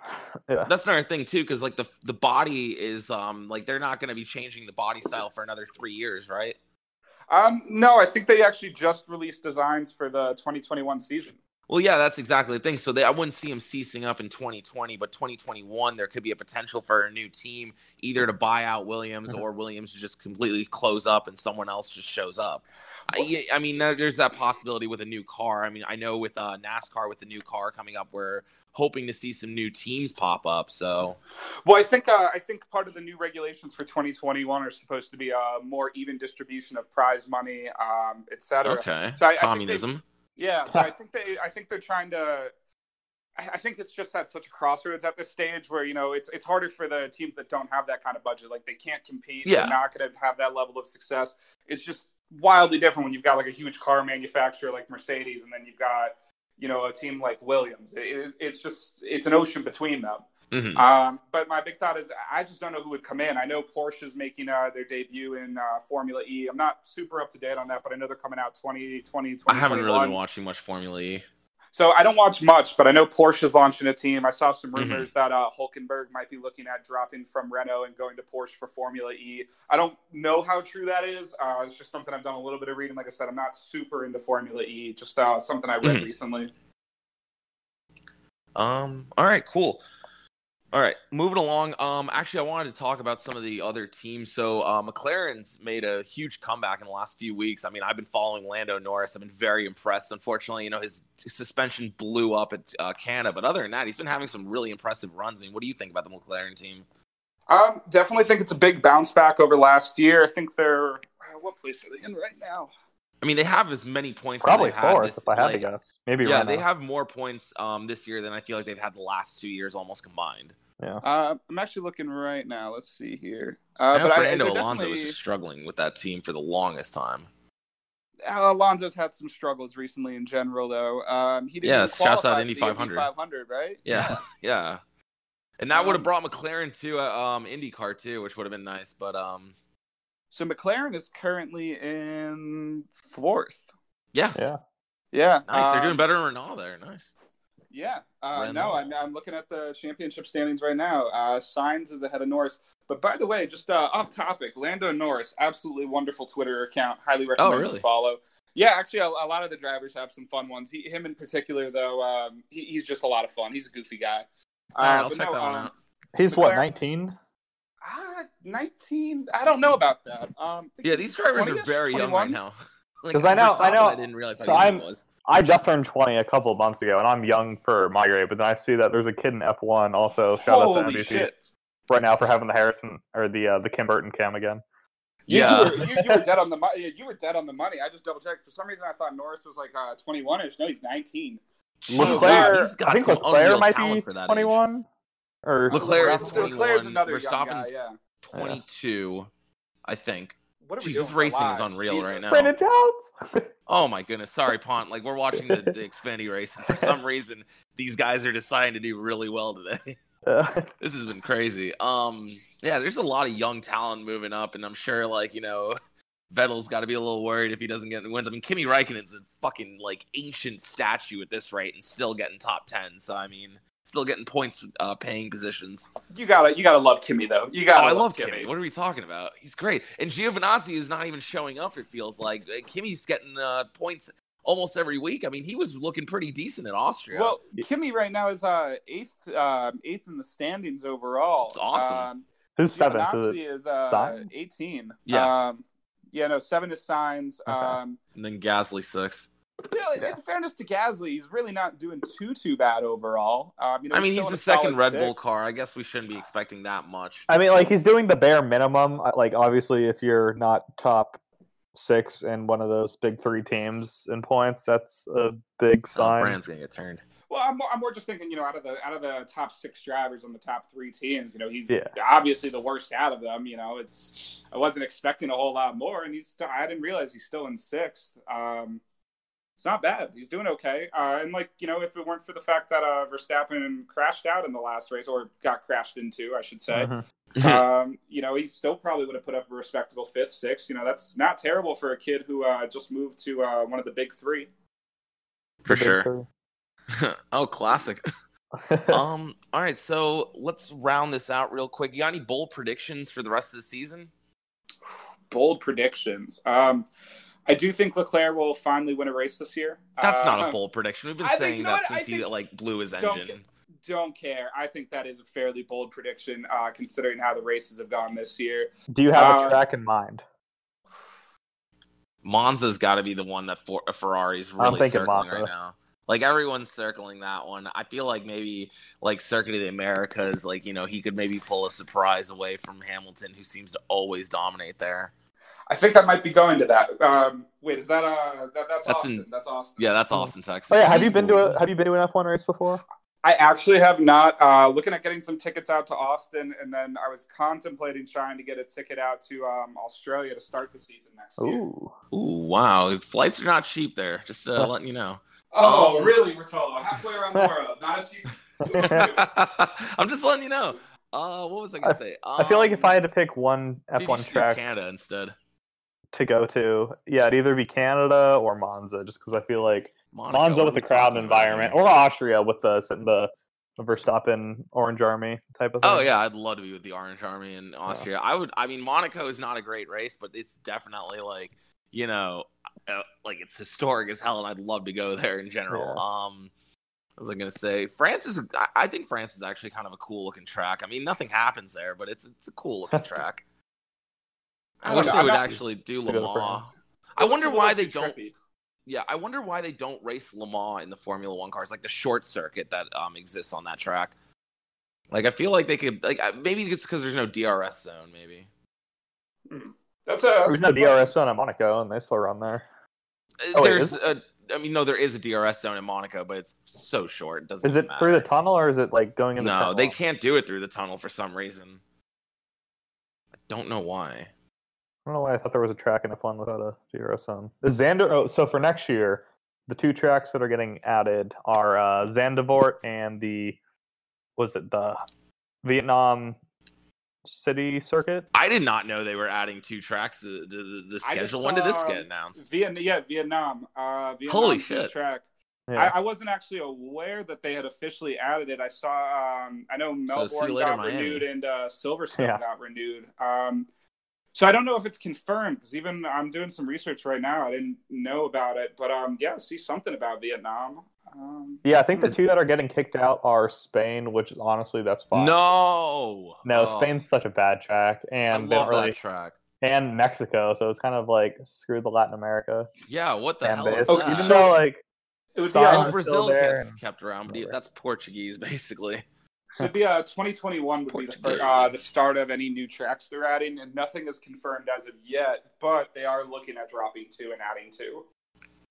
yeah. That's another thing too, because like the the body is um like they're not going to be changing the body style for another three years, right? Um, no, I think they actually just released designs for the 2021 season. Well, yeah, that's exactly the thing. So they, I wouldn't see them ceasing up in 2020, but 2021 there could be a potential for a new team, either to buy out Williams Mhm. or Williams to just completely close up and someone else just shows up. I, I mean, there's that possibility with a new car. I mean, I know with uh, NASCAR with the new car coming up, we're hoping to see some new teams pop up. So Well, I think uh, I think part of the new regulations for 2021 are supposed to be a more even distribution of prize money, um, et cetera. okay, So I- I communism. Yeah, so I think they I think they're trying to I think it's just at such a crossroads at this stage where you know it's it's harder for the teams that don't have that kind of budget. Like they can't compete. Yeah. They're not going to have that level of success. It's just wildly different when you've got like a huge car manufacturer like Mercedes, and then you've got you know a team like Williams. It, it- it's just it's an ocean between them. Mhm. Um, but my big thought is I just don't know who would come in. I know Porsche is making uh, their debut in uh, Formula E. I'm not super up to date on that, but I know they're coming out 2020, I haven't really been watching much Formula E. So I don't watch much, but I know Porsche is launching a team. I saw some Mhm. rumors that uh, Hulkenberg might be looking at dropping from Renault and going to Porsche for Formula E. I don't know how true that is. Uh, it's just something I've done a little bit of reading. Like I said, I'm not super into Formula E. Just uh, something I read Mhm. recently. Um. All right. Cool. All right. Moving along. Um. Actually, I wanted to talk about some of the other teams. So, uh, McLaren's made a huge comeback in the last few weeks. I mean, I've been following Lando Norris. I've been very impressed. Unfortunately, you know, his, his suspension blew up at uh, Canada, but other than that, he's been having some really impressive runs. I mean, what do you think about the McLaren team? Um, definitely think it's a big bounce back over last year. I think they're uh, what place are they in right now? I mean, they have as many points. Probably as they've had fourth, this, if I had like- to guess. Maybe Yeah, Renault. they have more points um, this year than I feel like they've had the last two years almost combined. Uh, I'm actually looking right now. Let's see here. Uh, I know but I, Fernando they're Alonso was just struggling with that team for the longest time. Alonso's had some struggles recently in general, though. Um, he didn't Yeah, even shouts out qualify Indy for the 500. 500, right? Yeah, yeah. And that would have Um, brought McLaren to uh, um, IndyCar too, which would have been nice. But um, So McLaren is currently in fourth. yeah, Yeah. Yeah, nice. They're um, doing better than Renault there. Nice. Yeah, uh, no, I'm, I'm looking at the championship standings right now. Uh, Sainz is ahead of Norris. But by the way, just uh, off topic, Lando Norris, absolutely wonderful Twitter account. Highly recommend Oh, really? you follow. Yeah, actually, a, a lot of the drivers have some fun ones. He, him in particular, though, um, he, he's just a lot of fun. He's a goofy guy. All right, Uh, I'll check no, that one um, out. He's what, 19? Ah, 19. I don't know about that. Um, Yeah, these drivers are 20-ish, very young right now. Like, 'Cause I know- I know- I didn't realize how so young I'm- he was. I just turned 20 a couple of months ago, and I'm young for my grade, but then I see that there's a kid in F1 also. Shout out to Holy shit. right now for having the Harrison, or the uh, the Kim Burton cam again. You, Yeah. you, were, you, you were dead on the money. You were dead on the money. I just double checked. For some reason, I thought Norris was like uh, 21ish. No, he's 19. Leclerc, he's got I think some Leclerc might be for that age. 21. Or Leclerc is Leclerc's 21. another young guy. Verstappen's Yeah. 22, I think. What are we Jesus, doing for racing is lives? unreal right now. Brandon Jones. Oh my goodness, sorry, Pont. Like we're watching the, the Xfinity race, and for some reason, these guys are deciding to do really well today. Uh, this has been crazy. Um, yeah, there's a lot of young talent moving up, and I'm sure, like you know, Vettel's got to be a little worried if he doesn't get wins. I mean, Kimi Räikkönen's a fucking like ancient statue at this rate, and still getting top ten. So I mean, still getting points, uh, paying positions. You gotta, you gotta love Kimmy though. You Oh, gotta I love, love Kimmy. Kimi. What are we talking about? He's great, and Giovinazzi is not even showing up. It feels like Uh, Kimmy's getting uh, points almost every week. I mean, he was looking pretty decent in Austria. Well, Kimmy right now is uh, eighth, um, eighth in the standings overall. It's awesome. Um, who's seventh? Is Giovinazzi it- is uh, 18. Yeah. Um, yeah, no, seven is Sainz. Okay. Um, and then Gasly sixth. You know, in fairness to Gasly, he's really not doing too too bad overall. Um, you know, I mean, he's the second solid Red Bull car. I guess we shouldn't be expecting that much. I mean, like he's doing the bare minimum. uh, Like obviously, if you're not top six in one of those big three teams in points, that's a big Uh, sign. Brand's gonna get turned. Well, I'm more, I'm more just thinking, you know, out of the out of the top six drivers on the top three teams, you know, he's Yeah. obviously the worst out of them. You know, it's I wasn't expecting a whole lot more, and he's still, I didn't realize he's still in sixth. Um, it's not bad. He's doing okay. Uh, and like you know, if it weren't for the fact that uh, Verstappen crashed out in the last race, or got crashed into, I should say, Mhm. um, you know, he still probably would have put up a respectable fifth, sixth. You know, that's not terrible for a kid who uh, just moved to uh, one of the big three. For big sure. oh, classic. um. All right, so let's round this out real quick. You got any bold predictions for the rest of the season? bold predictions. Um, I do think Leclerc will finally win a race this year. That's not Uh, a bold prediction. We've been I think- saying you know that what? I since he like blew his Don't engine. Don't care. I think that is a fairly bold prediction, uh, considering how the races have gone this year. Do you have Uh, a track in mind? Monza's got to be the one that for, Ferrari's really circling Monza. right now. Like everyone's circling that one. I feel like maybe like Circuit of the Americas, like you know, he could maybe pull a surprise away from Hamilton, who seems to always dominate there. I think I might be going to that. Um, wait, is that uh that, that's, That's Austin? in- that's Austin. Yeah, that's Austin, Texas. Oh yeah, have you been to a have you been to an F1 race before? I actually have not. Uh, looking at getting some tickets out to Austin, and then I was contemplating trying to get a ticket out to um, Australia to start the season next year. Ooh. Ooh, wow. Flights are not cheap there. Just uh, letting you know. Oh, Um, really, Rotolo? Halfway around the world, not a cheap. I'm just letting you know. Uh, what was I gonna say? I feel like if Um, I had to pick one F1 should do track Canada instead. To go to, yeah, it'd either be Canada or Monza, just because I feel like Monaco, Monza with the crowd environment, or Austria with the the Verstappen Orange Army type of thing. Oh yeah, I'd love to be with the Orange Army in Austria. I would. I mean, Monaco is not a great race, but it's definitely like you know, uh, like it's historic as hell, and I'd love to go there in general. Yeah. Um, was I gonna say? France is. I think France is actually kind of a cool looking track. I mean, nothing happens there, but it's it's a cool looking track. I, I wish they would I'm not- actually do To Le Mans. France. I wonder It's a little why they don't. trippy. Yeah, I wonder why they don't race Le Mans in the Formula One cars, like the short circuit that um, exists on that track. Like, I feel like they could, like, uh, maybe it's because there's no DRS zone, maybe. That's a. That's There's no good question. DRS zone at Monaco, and they still run there. Uh, Oh, there's is a, I mean, no, there is a DRS zone in Monaco, but it's so short. It doesn't. Is it matter. through the tunnel or is it like going in the No, tunnel? they can't do it through the tunnel for some reason. I don't know why. I don't know why I thought there was a track in F1 without a DRS zone. The Xander. Oh, so for next year, the two tracks that are getting added are uh, Zandvoort and the was it the Vietnam City Circuit? I did not know they were adding two tracks to the, the, the schedule. When did this get announced? Vietnam, yeah, Vietnam. Uh, Vietnam Holy for the shit. Track. Yeah. I, I wasn't actually aware that they had officially added it. I saw. Um, I know So, see Melbourne later, got Miami. renewed and uh, Silverstone Yeah. got renewed. Um, so I don't know if it's confirmed because even I'm doing some research right now. I didn't know about it, but um, yeah, see something about Vietnam. Um, yeah, I think the two that are getting kicked out are Spain, which honestly that's fine. No, No, Oh, Spain's such a bad track, and they love don't really, that track. and Mexico, so it's kind of like screw the Latin America Yeah, what the hell base. is Oh, that? Even so- though like it would be Signs Oh, are still Brazil there gets and- kept around, but he- that's Portuguese basically. So it'd be uh, 2021 would be the, Portuguese. uh, the start of any new tracks they're adding, and nothing is confirmed as of yet. But they are looking at dropping two and adding two.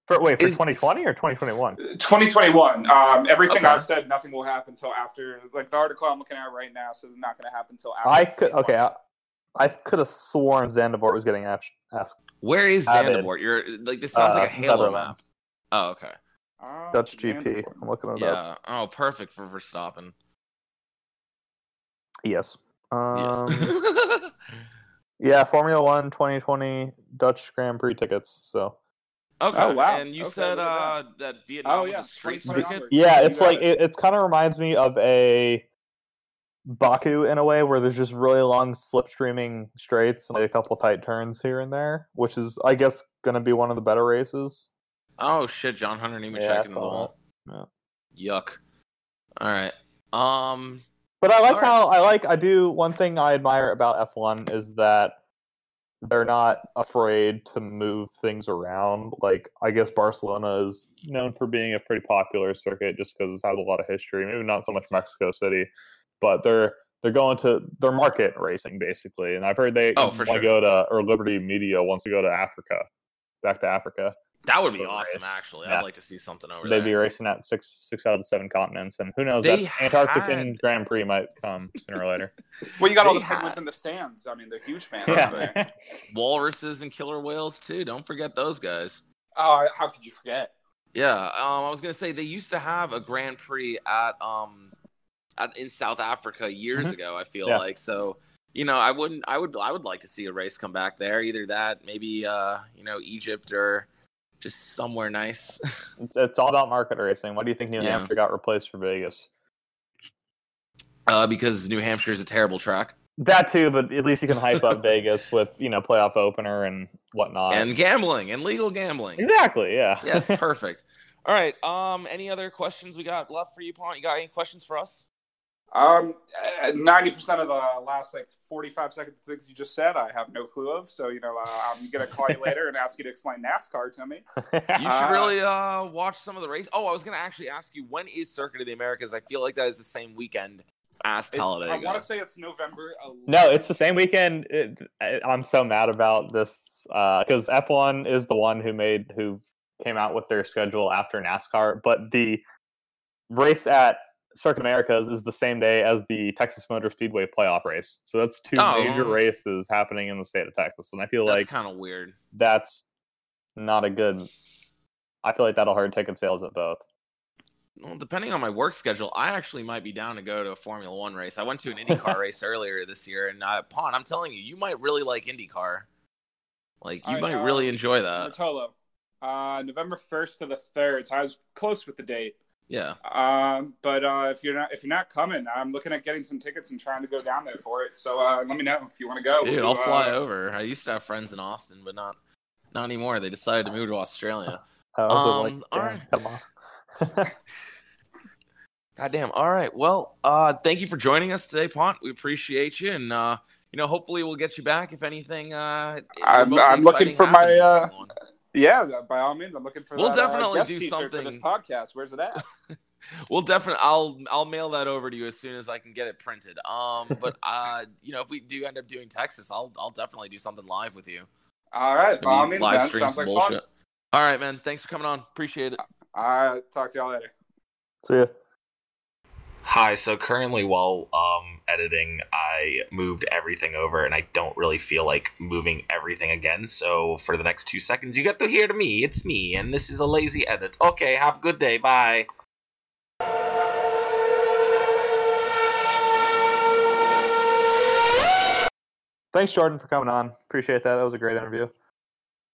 for, wait for Is- 2020 or 2021. 2021. Um, everything Okay. I've said, nothing will happen until after. Like the article I'm looking at right now says it's not going to happen until after. I could okay. I, I could have sworn Zandvoort was getting asked. asked Where is Added. Zandvoort? You're like this sounds uh, like a Halo map. Oh, okay. Uh, Dutch Zandvoort. GP. I'm looking it up. Yeah. Oh, perfect for Verstappen. Yes. Um, Yes. yeah, Formula One 2020 Dutch Grand Prix tickets. So okay. Oh, wow. And you Okay, said uh, that Vietnam Oh was yeah, a street circuit. yeah, You like it. it, it's kind of reminds me of a Baku in a way, where there's just really long slipstreaming straights and like a couple tight turns here and there, which is I guess going to be one of the better races. Oh shit, John Hunter Nemechek Yeah, I in the saw wall. that. Yuck. All right. Um. But I like how I like I do one thing I admire about F1 is that they're not afraid to move things around. Like I guess Barcelona is known for being a pretty popular circuit just because it has a lot of history. Maybe not so much Mexico City, but they're they're going to their market racing basically. And I've heard they Oh, for to sure. go to or Liberty Media wants to go to Africa, back to Africa. That would be awesome. race. Actually, Yeah. I'd like to see something over They'd there. be racing at six six out of the seven continents, and who knows They that Antarctic had- Grand Prix might come sooner or later. Well, you got all They the penguins in the stands. I mean, they're huge fans over there. yeah. Walruses and killer whales too. Don't forget those guys. Oh, how could you forget? Yeah, um, I was gonna say they used to have a Grand Prix at um at, in South Africa years Mhm. ago. I feel Yeah. like so. You know, I wouldn't. I would. I would like to see a race come back there. Either that, maybe uh, you know, Egypt or just somewhere nice. It's, it's all about market racing. Why do you think New Yeah. Hampshire got replaced for Vegas? uh, because New Hampshire is a terrible track That too, but at least you can hype up Vegas with you know playoff opener and whatnot. and gambling and legal gambling. exactly, yeah. yes, perfect. All right. Um, any other questions we got left for you, Pont? You got any questions for us? Um, ninety percent of the last like forty-five seconds of things you just said, I have no clue of. So you know, uh, I'm gonna call you later and ask you to explain NASCAR to me. You should Uh, really uh, watch some of the race. Oh, I was gonna actually ask you when is Circuit of the Americas? I feel like that is the same weekend as It's, I want to say it's November. 11th. No, it's the same weekend. It, I- I'm so mad about this because F1 is the one who made who came out with their schedule after NASCAR, but the race at Circuit Americas is the same day as the Texas Motor Speedway playoff race. So that's two Oh. major races happening in the state of Texas, and I feel like That's like kind of weird. that's not a good. I feel like that'll hurt ticket sales at both. Well, depending on my work schedule, I actually might be down to go to a Formula One race. I went to an IndyCar race earlier this year, and uh, Pawn, I'm telling you, you might really like IndyCar. Like, you All right, might uh, really enjoy that. Rotolo, uh, November first to the third. So I was close with the date. Yeah. Um, but uh, if you're not if you're not coming, I'm looking at getting some tickets and trying to go down there for it. So uh, let me know if you want to go. Dude, We'll I'll fly uh, over. I used to have friends in Austin, but not not anymore. They decided to move to Australia. I was Um, like, alright. "Damn, come on. Goddamn. All right. Well, uh, thank you for joining us today, Pont. We appreciate you, and uh, you know, hopefully, we'll get you back if anything. Uh, I'm- I'm looking for my, uh, Formula One. Yeah, by all means, I'm looking for. We'll that, uh, definitely guest do t-shirt for this podcast. Where's it at? We'll definitely. I'll I'll mail that over to you as soon as I can get it printed. Um, but uh, you know, if we do end up doing Texas, I'll I'll definitely do something live with you. All right, by all Maybe means, live man. stream Sounds some like bullshit. fun. All right, man. Thanks for coming on. Appreciate it. All right, talk to y'all later. See ya. Hi, so currently while um, editing, I moved everything over and I don't really feel like moving everything again. So for the next two seconds, you get to hear to me. It's me, and this is a lazy edit. Okay, have a good day. Bye. Thanks, Jordan, for coming on. Appreciate that. That was a great interview.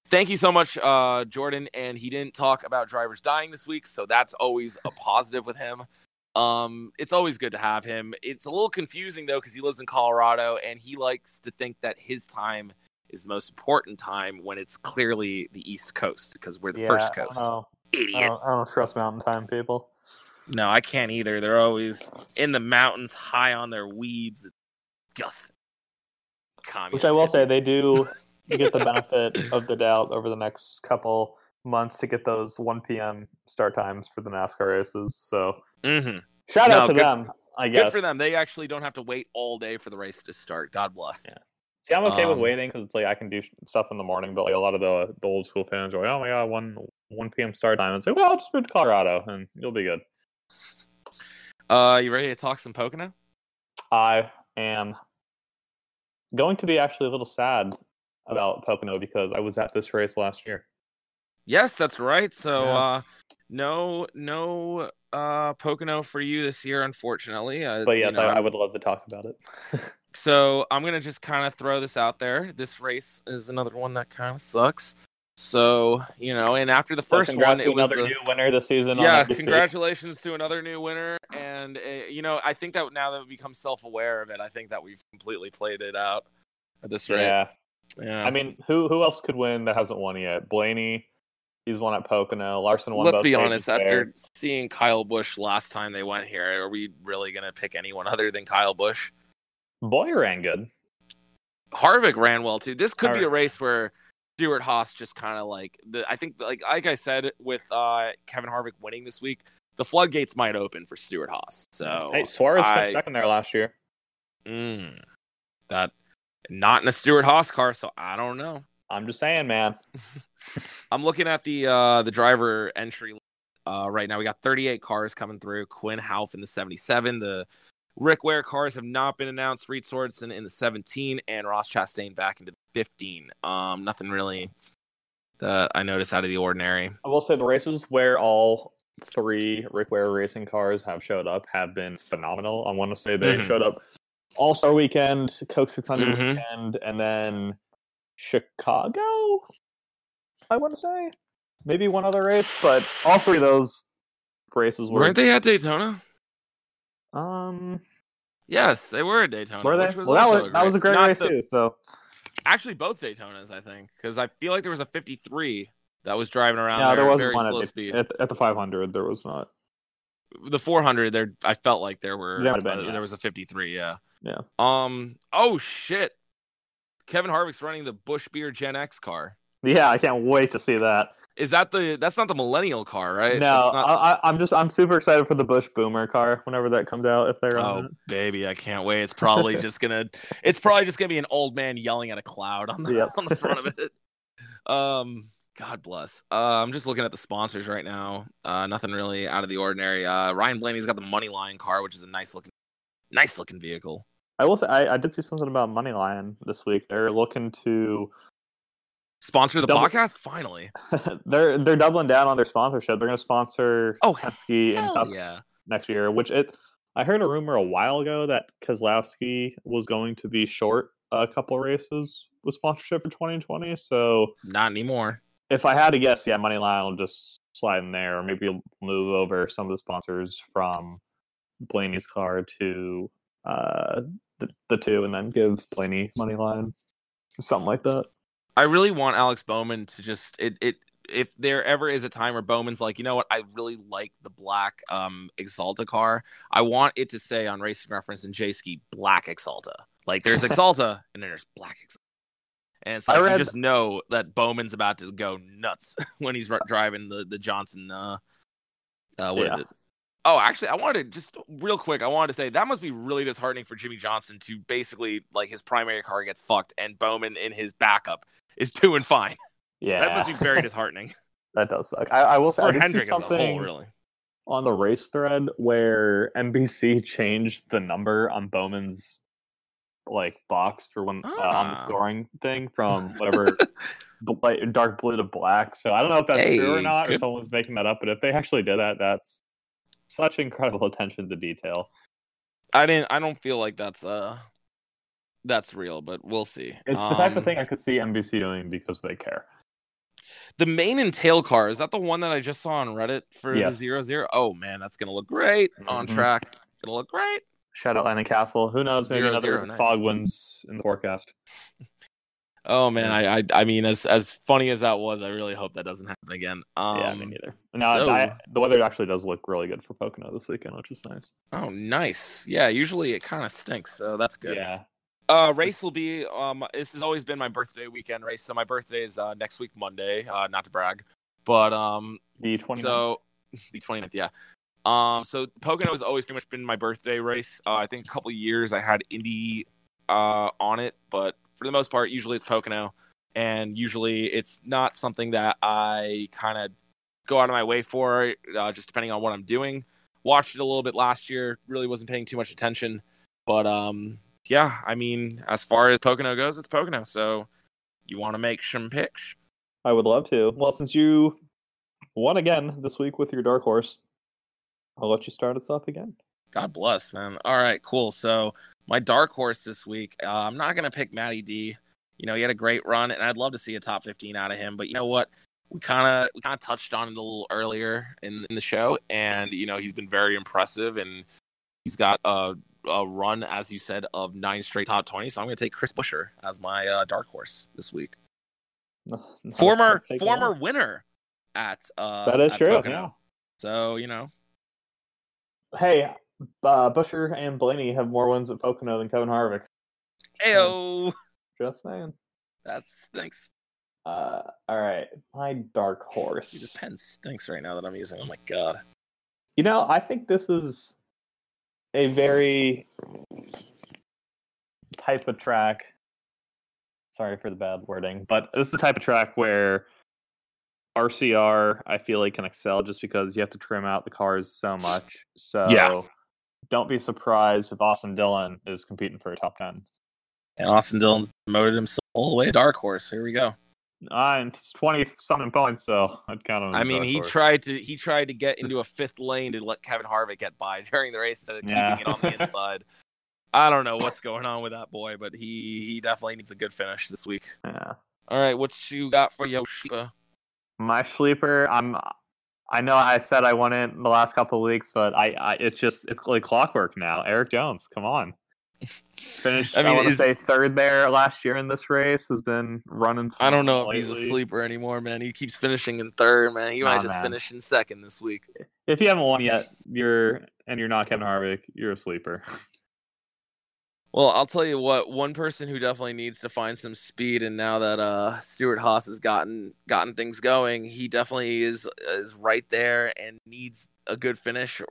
Thank you so much, uh, Jordan. And he didn't talk about drivers dying this week, so that's always a positive with him. Um, it's always good to have him. It's a little confusing though because he lives in Colorado and he likes to think that his time is the most important time when it's clearly the East Coast because we're the yeah, first coast. I Idiot. don't, I don't trust Mountain Time people. No, I can't either. They're always in the mountains, high on their weeds. It's disgusting. Which I will say, they do get the benefit of the doubt over the next couple months to get those 1 p.m. start times for the NASCAR races. So Mhm. shout No, out to good- them, I guess. Good for them. They actually don't have to wait all day for the race to start. God bless. Yeah. See, I'm okay with Um, waiting because it's like I can do stuff in the morning, but like a lot of the, the old school fans are like, oh my god, 1 1 p.m. start time. And say, well, just move to Colorado and you'll be good. Uh, you ready to talk some Pocono? I am going to be actually a little sad about Pocono because I was at this race last year. Yes, that's right. So, uh, no, no, uh, Pocono for you this year, unfortunately. Uh, but you yes, know, I, I would love to talk about it. So I'm gonna just kind of throw this out there. This race is another one that kind of sucks. So you know, and after the So first one, it to was another the- new winner this season. yeah. on Congratulations to another new winner, and uh, you know, I think that now that we become self-aware of it, I think that we've completely played it out at this rate. Yeah, Yeah. I mean, who who else could win that hasn't won yet? Blaney, he's won at Pocono. Larson won. Let's be honest. there. After seeing Kyle Busch last time they went here, are we really gonna pick anyone other than Kyle Busch? Bowyer ran good. Harvick ran well too. This could be a race where Stewart-Haas just kind of like the. I think like like I said with uh, Kevin Harvick winning this week, the floodgates might open for Stewart-Haas. So hey, Suarez I- finished second there last year. mm, that not in a Stewart-Haas car, so I don't know. I'm just saying, man. I'm looking at the uh, the driver entry list, uh, right now. We got 38 cars coming through. Quin Houff in the 77. The Rick Ware cars have not been announced. Reed Sorenson in the 17, and Ross Chastain back into the 15. Um, nothing really that I noticed out of the ordinary. I will say the races where all three Rick Ware racing cars have showed up have been phenomenal. I want to say they Mhm. showed up All Star Weekend, Coke 600 Mhm. Weekend, and then Chicago. I want to say maybe one other race, but all three of those races were. Weren't they at Daytona? Um, Yes, they were at Daytona. were they? Which was well, that was that was a great not race the- too. So Actually, both Daytonas, I think, because I feel like there was a 53 that was driving around yeah, there there at wasn't one at the, speed. at, at the 500. There was not. the 400 there I felt like there were There been, uh, yeah. there was a 53, yeah. Yeah. Um oh shit. Kevin Harvick's running the Busch Beer Gen X car. Yeah, I can't wait to see that. Is that the that's not the millennial car, right? no, not, I, I, I'm just I'm super excited for the Busch Boomer car whenever that comes out. If they're Oh baby, I can't wait. It's probably just gonna it's probably just gonna be an old man yelling at a cloud on the Yep. on the front of it. Um God bless. Uh, I'm just looking at the sponsors right now. Uh, nothing really out of the ordinary. Uh, Ryan Blaney's got the money line car, which is a nice looking, nice looking vehicle. I will say I, I did see something about Moneyline this week. They're looking to Sponsor the Double- podcast finally. they're they're doubling down on their sponsorship. They're going to sponsor Oh, Penske and Cup yeah. next year. Which it I heard a rumor a while ago that Keselowski was going to be short a couple races with sponsorship for 2020. So Not anymore. if I had to guess, yeah, Moneyline will just slide in there, or maybe move over some of the sponsors from Blaney's car to uh, the, the two, and then give Blaney Moneyline, something like that. I really want Alex Bowman to just it it if there ever is a time where Bowman's like, you know what, I really like the black um Axalta car. I want it to say on Racing Reference and Jayski black Axalta. Like there's Axalta and then there's black Axalta. And it's I like read- you just know that Bowman's about to go nuts when he's ri- driving the the Johnson. Uh, uh, what is Yeah. it? Oh, actually, I wanted to just real quick. I wanted to say that must be really disheartening for Jimmie Johnson to basically like his primary car gets fucked and Bowman in his backup is doing fine. Yeah, That must be very disheartening that does suck. I, I will say I for see Hendrick as a whole, really. on the race thread where NBC changed the number on Bowman's like box for when uh, on the Ah. scoring thing from whatever bl- dark blue to black. So I don't know if that's true or Hey, not, or good- someone's making that up. But if they actually did that, that's such incredible attention to detail. I didn't. I don't feel like that's uh that's real, but we'll see. It's the type of Um, thing I could see NBC doing because they care. The main and tail car is that the one that I just saw on Reddit for Yes. the zero zero. Oh man, that's gonna look great on Mhm. track. It'll look great. Shout out Landon Cassill. Who knows? Maybe Zero, another zero, nice. fog wins in the forecast. Oh man, I, I I mean, as as funny as that was, I really hope that doesn't happen again. Um, yeah, me neither. No, so- I, the weather actually does look really good for Pocono this weekend, which is nice. Oh, nice. Yeah, usually it kind of stinks, so that's good. Yeah. Uh, race will be um. This has always been my birthday weekend race, so my birthday is uh, next week Monday. Uh, not to brag, but um, The 20 so the 29th, yeah. Um, so Pocono has always pretty much been my birthday race. Uh, I think a couple years I had Indy uh on it, but for the most part, usually it's Pocono, and usually it's not something that I kind of go out of my way for, uh, just depending on what I'm doing. Watched it a little bit last year, really wasn't paying too much attention, but um, yeah, I mean, as far as Pocono goes, it's Pocono. So you want to make some picks? I would love to. Well, since you won again this week with your dark horse, I'll let you start us off again. God bless, man. All right, cool. So my dark horse this week, uh, I'm not gonna pick Matty D. You know, he had a great run, and I'd love to see a top 15 out of him. But you know what? We kind of we kind of touched on it a little earlier in in the show, and you know he's been very impressive, and he's got a, a run, as you said, of nine straight top 20. So I'm gonna take Chris Buescher as my uh, dark horse this week. No- no, Former former off. winner at uh, That is at true. Yeah. So you know, Hey, uh, Buescher and Blaney have more wins at Pocono than Kevin Harvick. ayo, Just saying. That's thanks. Uh, all right, my dark horse. This pen stinks right now that I'm using. Oh my god. You know, I think this is a very type of track. Sorry for the bad wording, but this is the type of track where RCR I feel like can excel just because you have to trim out the cars so much. So Yeah. Don't be surprised if Austin Dillon is competing for a top ten. And Austin Dillon's promoted himself all the way to dark horse. Here we go. I'm twenty something points, so I'd count him. I mean, he horse. tried to he tried to get into a fifth lane to let Kevin Harvick get by during the race instead of Yeah. keeping it on the inside. I don't know what's going on with that boy, but he he definitely needs a good finish this week. Yeah. All right, what you got for Yoshiba? My sleeper, I'm. I know I said I won it in the last couple of weeks, but I, I it's just it's like clockwork now. Erik Jones, come on. Finished. I I, mean, want to is- say third there last year in this race. Has been running. I don't know if he's a sleeper anymore, man. He keeps finishing in third, man. He might just man. finish in second this week. if you haven't won yet, you're and you're not Kevin Harvick, you're a sleeper. Well, I'll tell you what. One person who definitely needs to find some speed, and now that uh, Stewart-Haas has gotten gotten things going, he definitely is is right there and needs a good finish.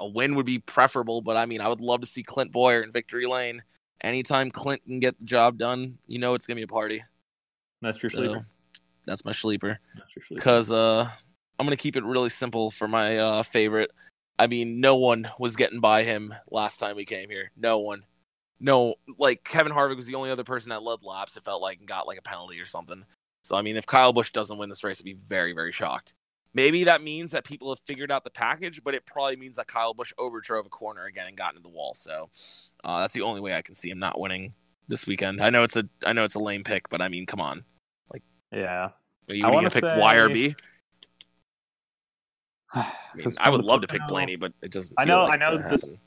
A win would be preferable, but I mean, I would love to see Clint Bowyer in victory lane. Anytime Clint can get the job done, you know it's gonna be a party. That's your So, sleeper. That's my sleeper. Because uh, I'm gonna keep it really simple for my uh, favorite. I mean, no one was getting by him last time we came here. No one. No, like Kevin Harvick was the only other person that led laps. It felt like and got like a penalty or something. So I mean, if Kyle Busch doesn't win this race, I'd be very, very shocked. Maybe that means that people have figured out the package, but it probably means that Kyle Busch overdrove a corner again and got into the wall. So uh, that's the only way I can see him not winning this weekend. I know it's a, I know it's a lame pick, but I mean, come on. Like yeah. Are you gonna pick say- Y or B? I, mean, I would love to pick Blaney, but it doesn't. I know. like I know this. happen.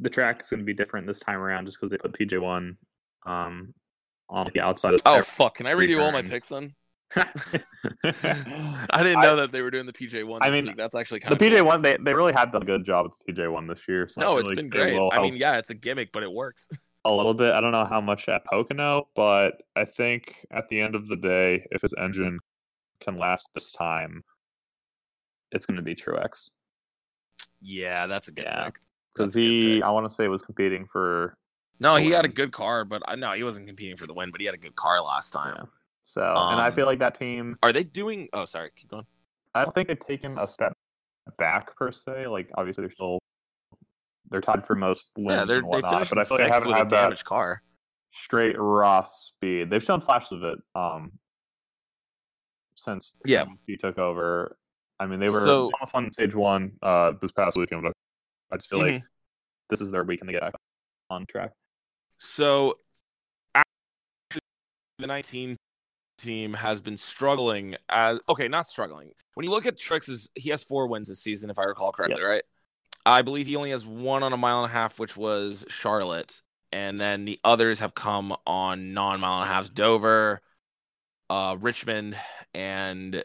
The track is going to be different this time around, just because they put PJ one um on the outside. Of Oh fuck! Can I redo all my picks then? I I didn't know that they were doing the PJ one. I mean, week. that's actually kind of the PJ one, they, they really have done a good job with the PJ one this year. So No, it's like been great. I mean, yeah, it's a gimmick, but it works. a little bit. I don't know how much at Pocono, but I think at the end of the day, if his engine can last this time, it's going to be Truex Yeah, that's a good Yeah. pick. Because That's a good he. I want to say, was competing for No, he had a good car, but I no, he wasn't competing for the win, but he had a good car last time. Yeah. So, and I Um, feel like that team. Are they doing? Oh, sorry, keep going. I don't think they've taken a step back per se. Like obviously they're still they're tied for most wins Yeah, they're, and whatnot, but I feel like they haven't had that damaged car. straight raw speed. They've shown flashes of it um since Yeah. he took over. I mean, they were So- almost on stage one uh this past weekend. But I just feel Mm-hmm. like this is their weekend to get back on track. So, the 19 team has been struggling as okay, not struggling. When you look at Truex's, he has four wins this season, if I recall correctly, Yes. right? I believe he only has one on a mile and a half, which was Charlotte, and then the others have come on non-mile and a halves: Dover, uh, Richmond, and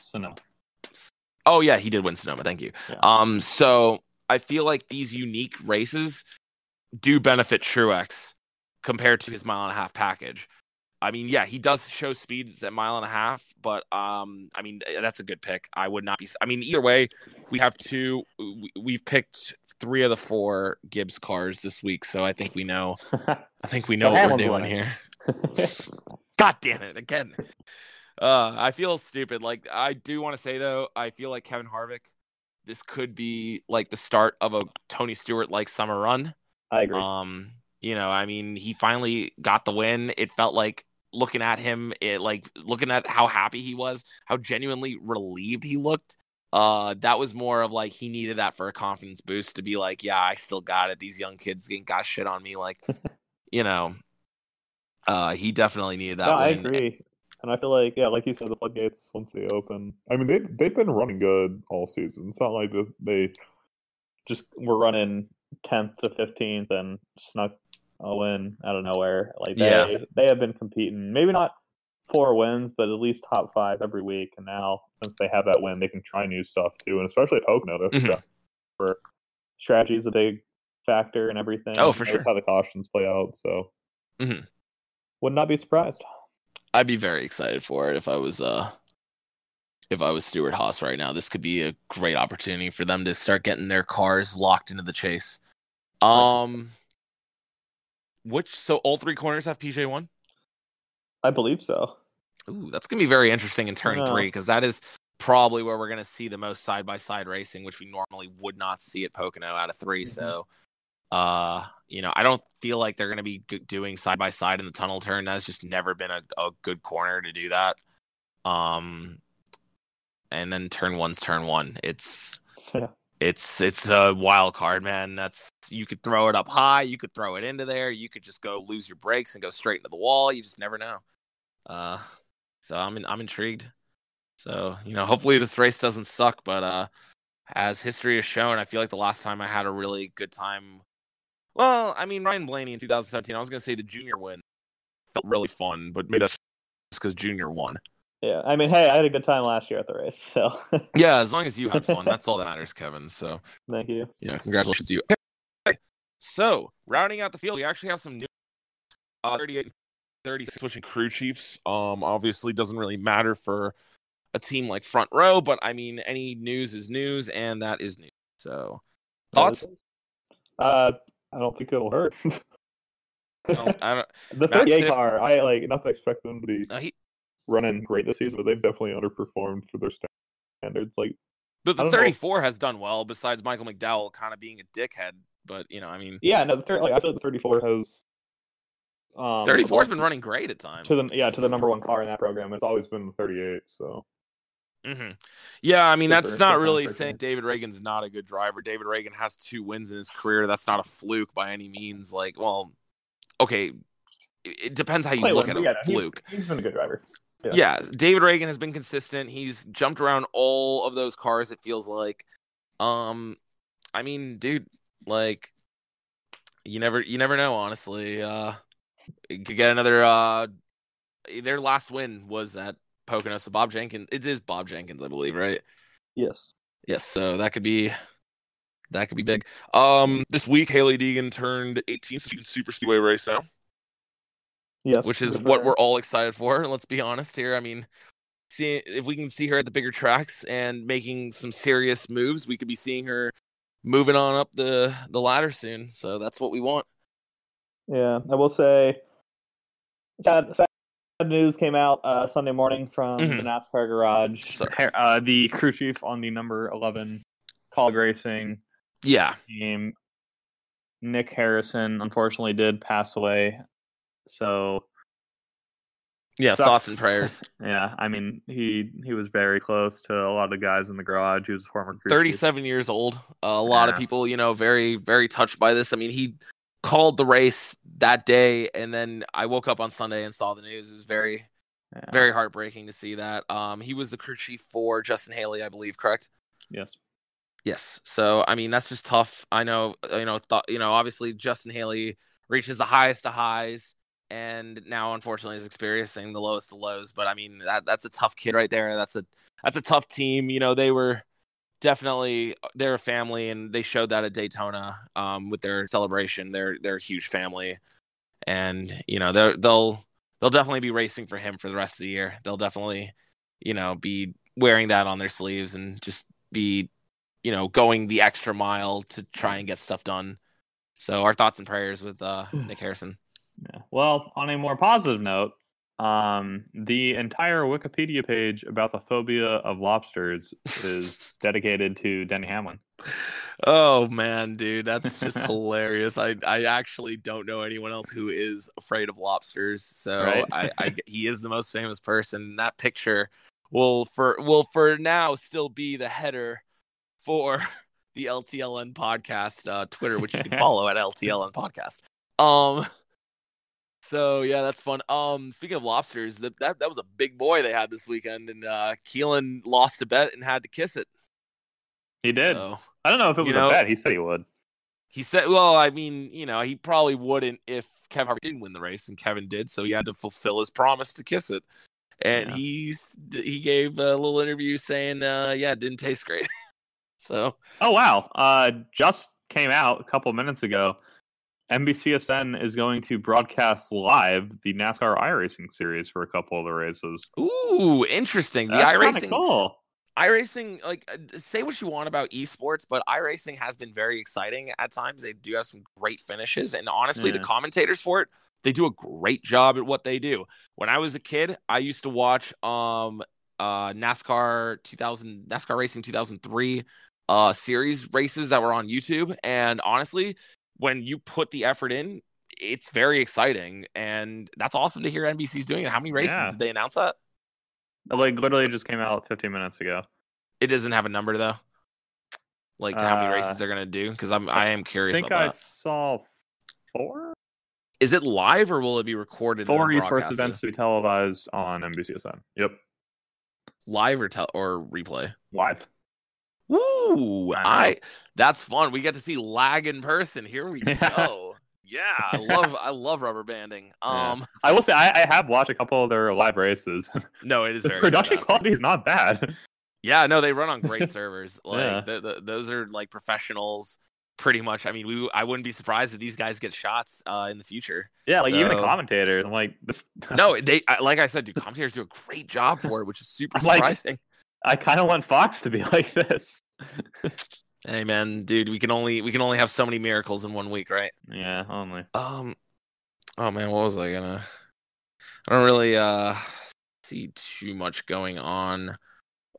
So no, oh yeah, he did win Sonoma. Thank you. Yeah. Um, so I feel like these unique races do benefit Truex compared to his mile and a half package. I mean, yeah, he does show speeds at mile and a half, but um, I mean that's a good pick. I would not be. I mean, either way, we have two. we- We've picked three of the four Gibbs cars this week, so I think we know. I think we know what we're doing here. God damn it again. Uh, I feel stupid. Like I do want to say though, I feel like Kevin Harvick. This could be like the start of a Tony Stewart like summer run. I agree. Um, you know, I mean, he finally got the win. It felt like looking at him, it like looking at how happy he was, how genuinely relieved he looked. Uh, that was more of like he needed that for a confidence boost to be like, yeah, I still got it. These young kids ain't got shit on me. Like, you know, uh, he definitely needed that. no, I agree. And I feel like, yeah, like you said, the floodgates once they open. I mean, they they've been running good all season. It's not like they- just were running tenth to fifteenth and snuck a win out of nowhere. Like they Yeah. they have been competing. Maybe not four wins, but at least top five every week. And now since they have that win, they can try new stuff too. And especially at Pocono, Mhm. for strategy is a big factor and everything. Oh, for sure. How the cautions play out. So Mhm. would not be surprised. I'd be very excited for it if I was uh if I was Stewart-Haas right now. This could be a great opportunity for them to start getting their cars locked into the chase. Um which so all three corners have PJ one? I believe so. Ooh, that's gonna be very interesting in turn three because that is probably where we're gonna see the most side by side racing, which we normally would not see at Pocono out of 3 Mhm. So, uh, you know, I don't feel like they're gonna be doing side by side in the tunnel turn. That's just never been a, a good corner to do that. Um, and then turn one's turn one. It's Yeah. it's it's a wild card, man. That's you could throw it up high, you could throw it into there, you could just go lose your brakes and go straight into the wall. You just never know. Uh, so I'm in, I'm intrigued. So you know, hopefully this race doesn't suck. But uh, as history has shown, I feel like the last time I had a really good time. Well, I mean Ryan Blaney in 2017. I was gonna say the junior win felt really fun, but that's just because junior won. Yeah, I mean, hey, I had a good time last year at the race, so Yeah, as long as you had fun, that's all that matters, Kevin. So thank you. yeah, congratulations to you. Okay. So rounding out the field, we actually have some new uh, 38 36 switching crew chiefs. Um, obviously doesn't really matter for a team like Front Row, but I mean, any news is news, and that is news. So thoughts? Uh, I don't think it'll hurt. No, I don't, the 38 Tiff- car, I like not to expect them to be uh, he, running great this season, but they've definitely underperformed for their standards. Like, but the don't know. 34 has done well. Besides Michael McDowell kind of being a dickhead, but you know, I mean, yeah, no, the thir- like I feel like the 34 has. Um, 34 has been running great at times. to the yeah to the number one car in that program. It's always been the 38. So hmm Yeah, I mean that's not really saying David Ragan's not a good driver. David Ragan has two wins in his career. That's not a fluke by any means. Like, well, okay, it, depends how you Play look one, at a yeah, fluke. He's, he's been a good driver. Yeah. Yeah. David Ragan has been consistent. He's jumped around all of those cars. It feels like, um, I mean, dude, like, you never, you never know. Honestly, uh, you could get another. Uh, their last win was at Pocono. So Bob Jenkins, it is Bob Jenkins, I believe, right? Yes. Yes, so that could be that could be big. Um, this week Hailie Deegan turned 18, so she can super speedway race now, Yes. which is what we're all excited for. Let's be honest here. I mean, see if we can see her at the bigger tracks and making some serious moves, we could be seeing her moving on up the the ladder soon. So that's what we want. Yeah, I will say. Sad, sad news came out uh, Sunday morning from Mhm. the NASCAR garage. Uh, the crew chief on the number 11 Kaulig Racing Yeah, team, Nick Harrison, unfortunately did pass away. So yeah. Sucks. Thoughts and prayers. yeah, I mean he he was very close to a lot of the guys in the garage. He was a former crew chief. 37 years old. Uh, a lot of people, you know, very, very touched by this. I mean, he called the race that day, and then I woke up on Sunday and saw the news. It was very, Yeah. very heartbreaking to see that. Um, he was the crew chief for Justin Haley, I believe, correct? Yes. Yes. So, I mean, that's just tough. I know, you know, thought, you know, obviously Justin Haley reaches the highest of highs and now unfortunately is experiencing the lowest of lows, but I mean, that that's a tough kid right there. That's a that's a tough team. You know, they were definitely they're a family and they showed that at Daytona um with their celebration. They're they're a huge family. And, you know, they'll they'll they'll definitely be racing for him for the rest of the year. They'll definitely, you know, be wearing that on their sleeves and just be you know, going the extra mile to try and get stuff done. So our thoughts and prayers with uh, Nick Harrison. Yeah. Well, on a more positive note, um, the entire Wikipedia page about the phobia of lobsters is dedicated to Denny Hamlin. Oh man, dude, that's just hilarious. I I actually don't know anyone else who is afraid of lobsters. So Right. I, I he is the most famous person. That picture will for will for now still be the header for the LTLN podcast uh, Twitter, which you can follow at LTLN podcast. Um. So yeah, that's fun. Um, speaking of lobsters, that that, that was a big boy they had this weekend, and uh, Keelan lost a bet and had to kiss it. He did. So. I don't know if it You was know- a bet. He said he would. He said, "Well, I mean, you know, he probably wouldn't if Kevin Harvick didn't win the race, and Kevin did, so he had to fulfill his promise to kiss it." And Yeah. he's he gave a little interview saying, uh, "Yeah, it didn't taste great." so Oh wow! Uh, just came out a couple minutes ago. NBCSN is going to broadcast live the NASCAR iRacing series for a couple of the races. Ooh, interesting. The That's iRacing, cool. iRacing, like uh, say what you want about esports, but iRacing has been very exciting at times. They do have some great finishes, and honestly, the commentators for it, they do a great job at what they do. When I was a kid, I used to watch um uh NASCAR 2000 NASCAR Racing 2003 uh series races that were on YouTube, and honestly, when you put the effort in, it's very exciting, and that's awesome to hear NBC's doing it. How many races Yeah. did they announce that? Like literally just came out 15 minutes ago. It doesn't have a number though. Like to how many Uh, races they're gonna do? Because I'm I am I curious think about I that. saw four. Is it live or will it be recorded? Four esports events to be televised on NBCSN. Yep, live or tel- or replay. live. Woo! I. I that's fun. We get to see lag in person. Here we Yeah. go. Yeah, I love I love rubber banding. Yeah. Um, I will say I, I have watched a couple of their live races. no, it is the very production fantastic. quality is not bad. Yeah, no, they run on great servers. Like Yeah. the, the, those are like professionals, pretty much. I mean, we I wouldn't be surprised if these guys get shots uh, in the future. Yeah, like even the commentators. I'm like this. No, they like I said, dude, commentators do a great job for it, which is super I'm like- surprising. I kind of want Fox to be like this. Hey man, dude, we can only we can only have so many miracles in one week, right? Yeah, only. Um, oh man, what was I gonna? I don't really uh see too much going on.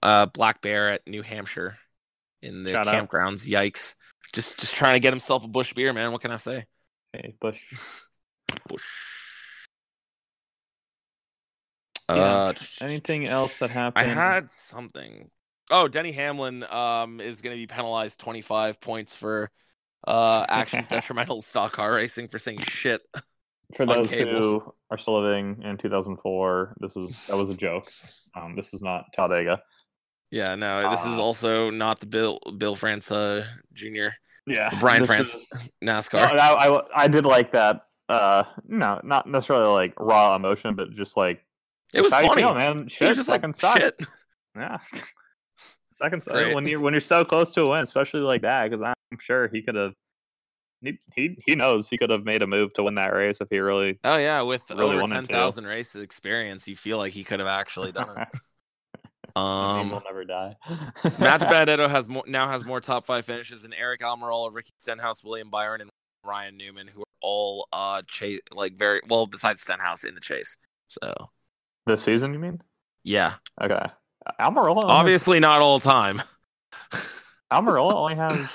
Uh, Black Bear at New Hampshire in the Shout out. campgrounds. Yikes! Just just trying to get himself a Busch beer, man. What can I say? Hey, Busch. Busch. Yeah. Uh, Anything else that happened? I had something. Oh, Denny Hamlin um is going to be penalized 25 points for uh actions detrimental to stock car racing for saying shit. for those cable. who are still living in 2004. This was that was a joke. Um, this is not Talladega. Yeah, no, this is Uh, also not the Bill Bill France uh, Jr. Yeah, Brian France is- NASCAR. No, I, I I did like that. Uh, no, not necessarily like raw emotion, but just like it was funny. feel, man. Shit, was just like shit. Yeah, second when you're when you're so close to a win, especially like that, because I'm sure he could have. He, he he knows he could have made a move to win that race if he really. Oh yeah, with Really over ten race experience, you feel like he could have actually done it. um, Um, will never die. Matt Benedetto has more now has more top five finishes than Aric Almirola, Ricky Stenhouse, William Byron, and Ryan Newman, who are all uh chase like very well besides Stenhouse in the chase. So this season, you mean? yeah, Okay. Almirola. only- obviously not all time. Almirola only has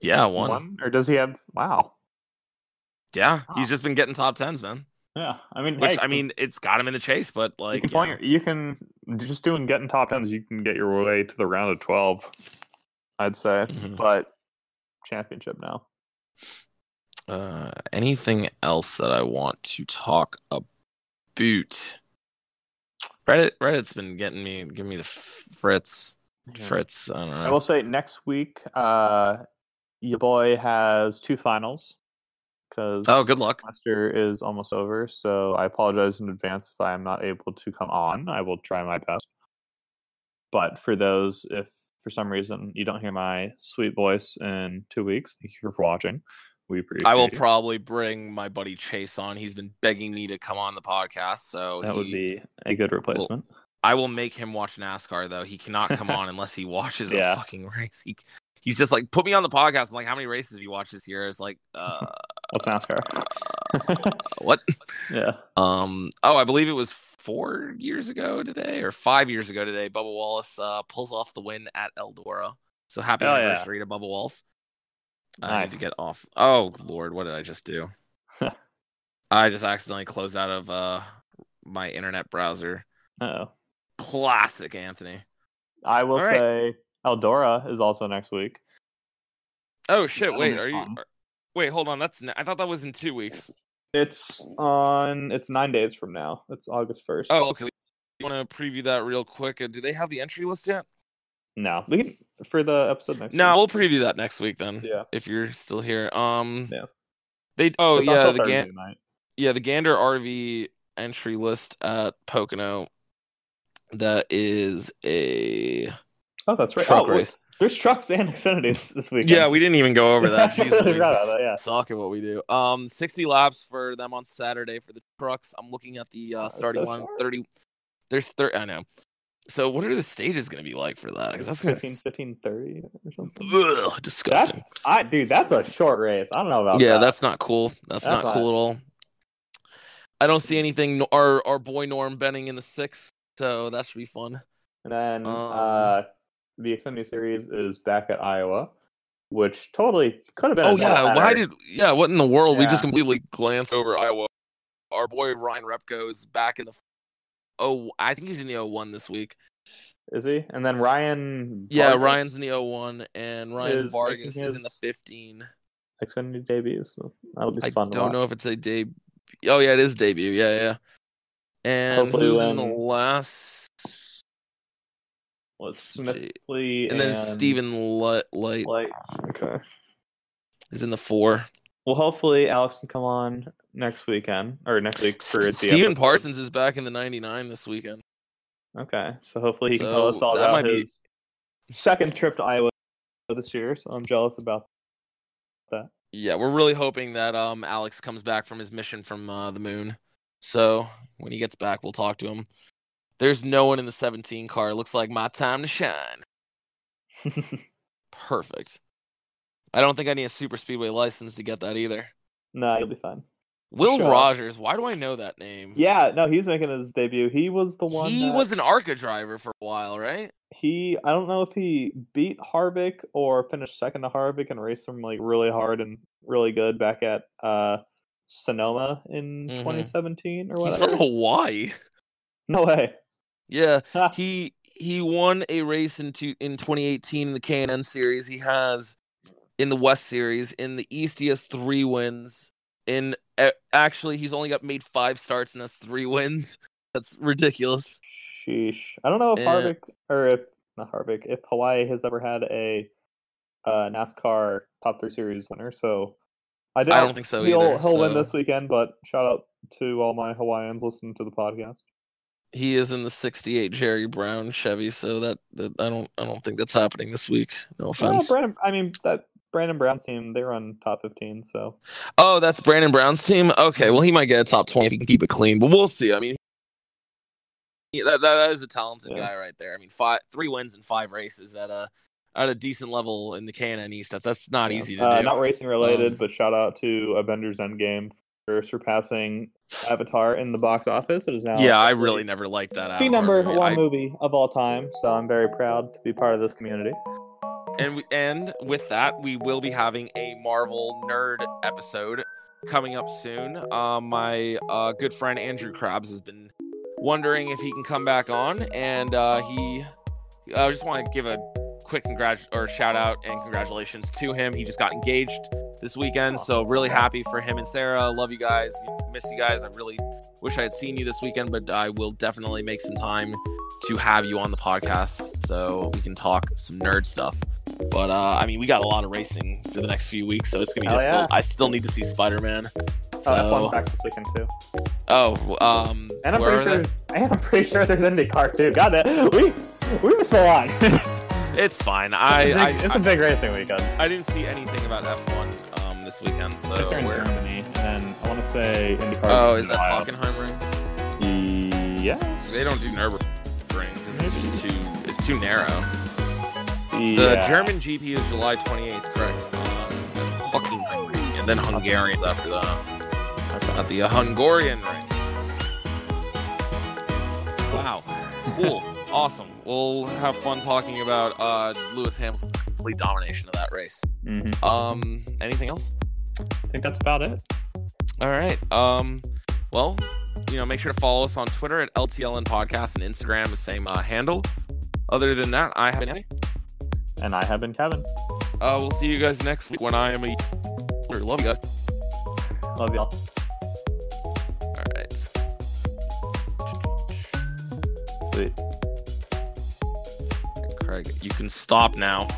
Yeah, one. one, or does he have? Wow. Yeah, he's just been getting top tens, man. Yeah, I mean, Which hey, I mean, it's got him in the chase, but you like can, you point know. you can just doing getting top tens. You can get your way to the round of twelve. I'd say, Mhm. but championship now. Uh, anything else that I want to talk about? Reddit, Reddit's been getting me, giving me the fritz, fritz. I don't I will say next week, uh, your boy has two finals because Oh, good luck. semester is almost over. So I apologize in advance if I am not able to come on. I will try my best. But for those, if for some reason you don't hear my sweet voice in two weeks, thank you for watching. We appreciate. I will you. probably bring my buddy Chase on. He's been begging me to come on the podcast, so That would be a good replacement. I will make him watch NASCAR though. He cannot come on unless he watches a fucking race. He, he's just like, put me on the podcast. I'm like, how many races have you watched this year? It's like, uh, What's NASCAR? what? yeah. Um. Oh, I believe it was four years ago today, or five years ago today. Bubba Wallace uh, pulls off the win at Eldora. So happy Oh, yeah. to Bubba Wallace. I need to get off. Oh Lord, what did I just do? I just accidentally closed out of uh my internet browser. Oh. Classic Anthony. I will All right. say Eldora is also next week. Oh shit! That'll Wait, are you? are- Wait, hold on. That's. I thought that was in two weeks. It's on. It's nine days from now. It's August first. Oh, okay. You want to preview that real quick? Uh, Do they have the entry list yet? No, we can for the episode next. No, week. we'll preview that next week then. Yeah. If you're still here. Um. Yeah. They. Oh It's yeah. The Thursday Gan- night. Yeah. The Gander RV entry list at Pocono. That is a Oh, that's right. truck oh, race. there's trucks and Xfinity this week. Yeah, we didn't even go over that. Jesus, we that, yeah. suck at what we do. Um, sixty laps for them on Saturday for the trucks. I'm looking at the uh, starting so line. Thirty. There's thirty. I know. So what are the stages going to be like for that? Because that's going to 15, 30 or something. Ugh, disgusting. That's I dude. That's a short race. I don't know about that. yeah, that. that's not cool. That's, That's not cool not- at all. I don't see anything. Our our boy Norm Benning in the six, so that should be fun. And then Um, uh, the Xfinity Series is back at Iowa, which totally could have been. Oh yeah, why did yeah? What in the world? We just completely glanced over Iowa. Our boy Ryan Repko is back in the. Oh, I think he's in the 01 this week. is he? And then Ryan. Yeah, Vargas, Ryan's in the 01, and Ryan is Vargas is in the his 15. Xfinity debut. So that'll be I fun. to don't know if it's a debut. Oh yeah, it is debut. Yeah, yeah. And Hopefully who's in the last? It's Smithley And then Stephen Leicht, Leicht Leicht. Okay. is in the four. Well, hopefully Alex can come on next weekend or next week for the Steven episode. Parsons is back in the 99 this weekend. Okay, so hopefully he can tell us all that about might be- second trip to Iowa this year. So I'm jealous about that. Yeah, we're really hoping that um Alex comes back from his mission from uh, the moon. So when he gets back, we'll talk to him. There's no one in the 17 car. Looks like my time to shine. Perfect. I don't think I need a super speedway license to get that either. no, you'll be fine. Will Sure. Rodgers, why do I know that name? Yeah, no, he's making his debut. He was the one. he that- was an ARCA driver for a while, right? he I don't know if he beat Harvick or finished second to Harvick and raced him like really hard and really good back at uh Sonoma in Mhm. 2017 or He's whatever. from Hawaii. No way. Yeah, he he won a race in two, in 2018 in the K&N series. He has in the West series. In the East, he has three wins. In actually, he's only got made five starts and has three wins. That's ridiculous. Sheesh. I don't know if Eh. Harvick or if not Harvick, if Hawaii has ever had a uh, NASCAR Top Three Series winner. So I, doubt don't think so he'll, either, He'll win this weekend. But shout out to all my Hawaiians listening to the podcast. He is in the 68 Jerry Brown Chevy, so that, that I don't I don't think that's happening this week. No Well, offense. Brandon, I mean that Brandon Brown's team they run top 15. So Oh, that's Brandon Brown's team. Okay, well he might get a top 20 if he can keep it clean, but we'll see. I mean, he- that that is a talented Yeah. guy right there. I mean, five three wins in five races at a at a decent level in the K&N East. That that's not Yeah. easy to uh, do. Not racing related, Um, but shout out to Avengers Endgame for surpassing Avatar in the box office. It is now yeah, I really never liked that. the number movie. one I- movie of all time. So I'm very proud to be part of this community. And we, and with that, we will be having a Marvel nerd episode coming up soon. Uh, my uh, good friend Andrew Krabs has been wondering if he can come back on, and uh, he. I just want to give a quick congrat or shout out and congratulations to him. He just got engaged this weekend, so really happy for him and Sarah. Love you guys, miss you guys. I really wish I had seen you this weekend, but I will definitely make some time to have you on the podcast so we can talk some nerd stuff. But uh, I mean, we got a lot of racing for the next few weeks, so it's gonna be Hell difficult. yeah. I still need to see Spider Man. So, Oh, F1 back this weekend too. oh, um, And I'm pretty sure. and I'm pretty sure there's IndyCar too. God, that we we missed a lot. it's fine. I, it's, a big, it's I, a big racing weekend. I didn't see anything about F1 um, this weekend, so they're in where? Germany, and then I want to say IndyCar. Oh, is that. Hockenheimring? Yes. They don't do Nürburgring because it's just too it's too narrow. The Yeah. German GP is July 28th, correct? Um, Hockenheimring, and then Hungarian's after that. At the Hungarian ring. Wow. Cool. awesome. We'll have fun talking about uh, Lewis Hamilton's complete domination of that race. Mhm. Um, anything else? I think that's about it. All right. Um, well, you know, make sure to follow us on Twitter at LTLN Podcast and Instagram, the same uh, handle. Other than that, I have been Andy. And I have been Kevin. Uh, we'll see you guys next week when I am a. Love you guys. Love y'all. All right. Sweet. Craig, you can stop now.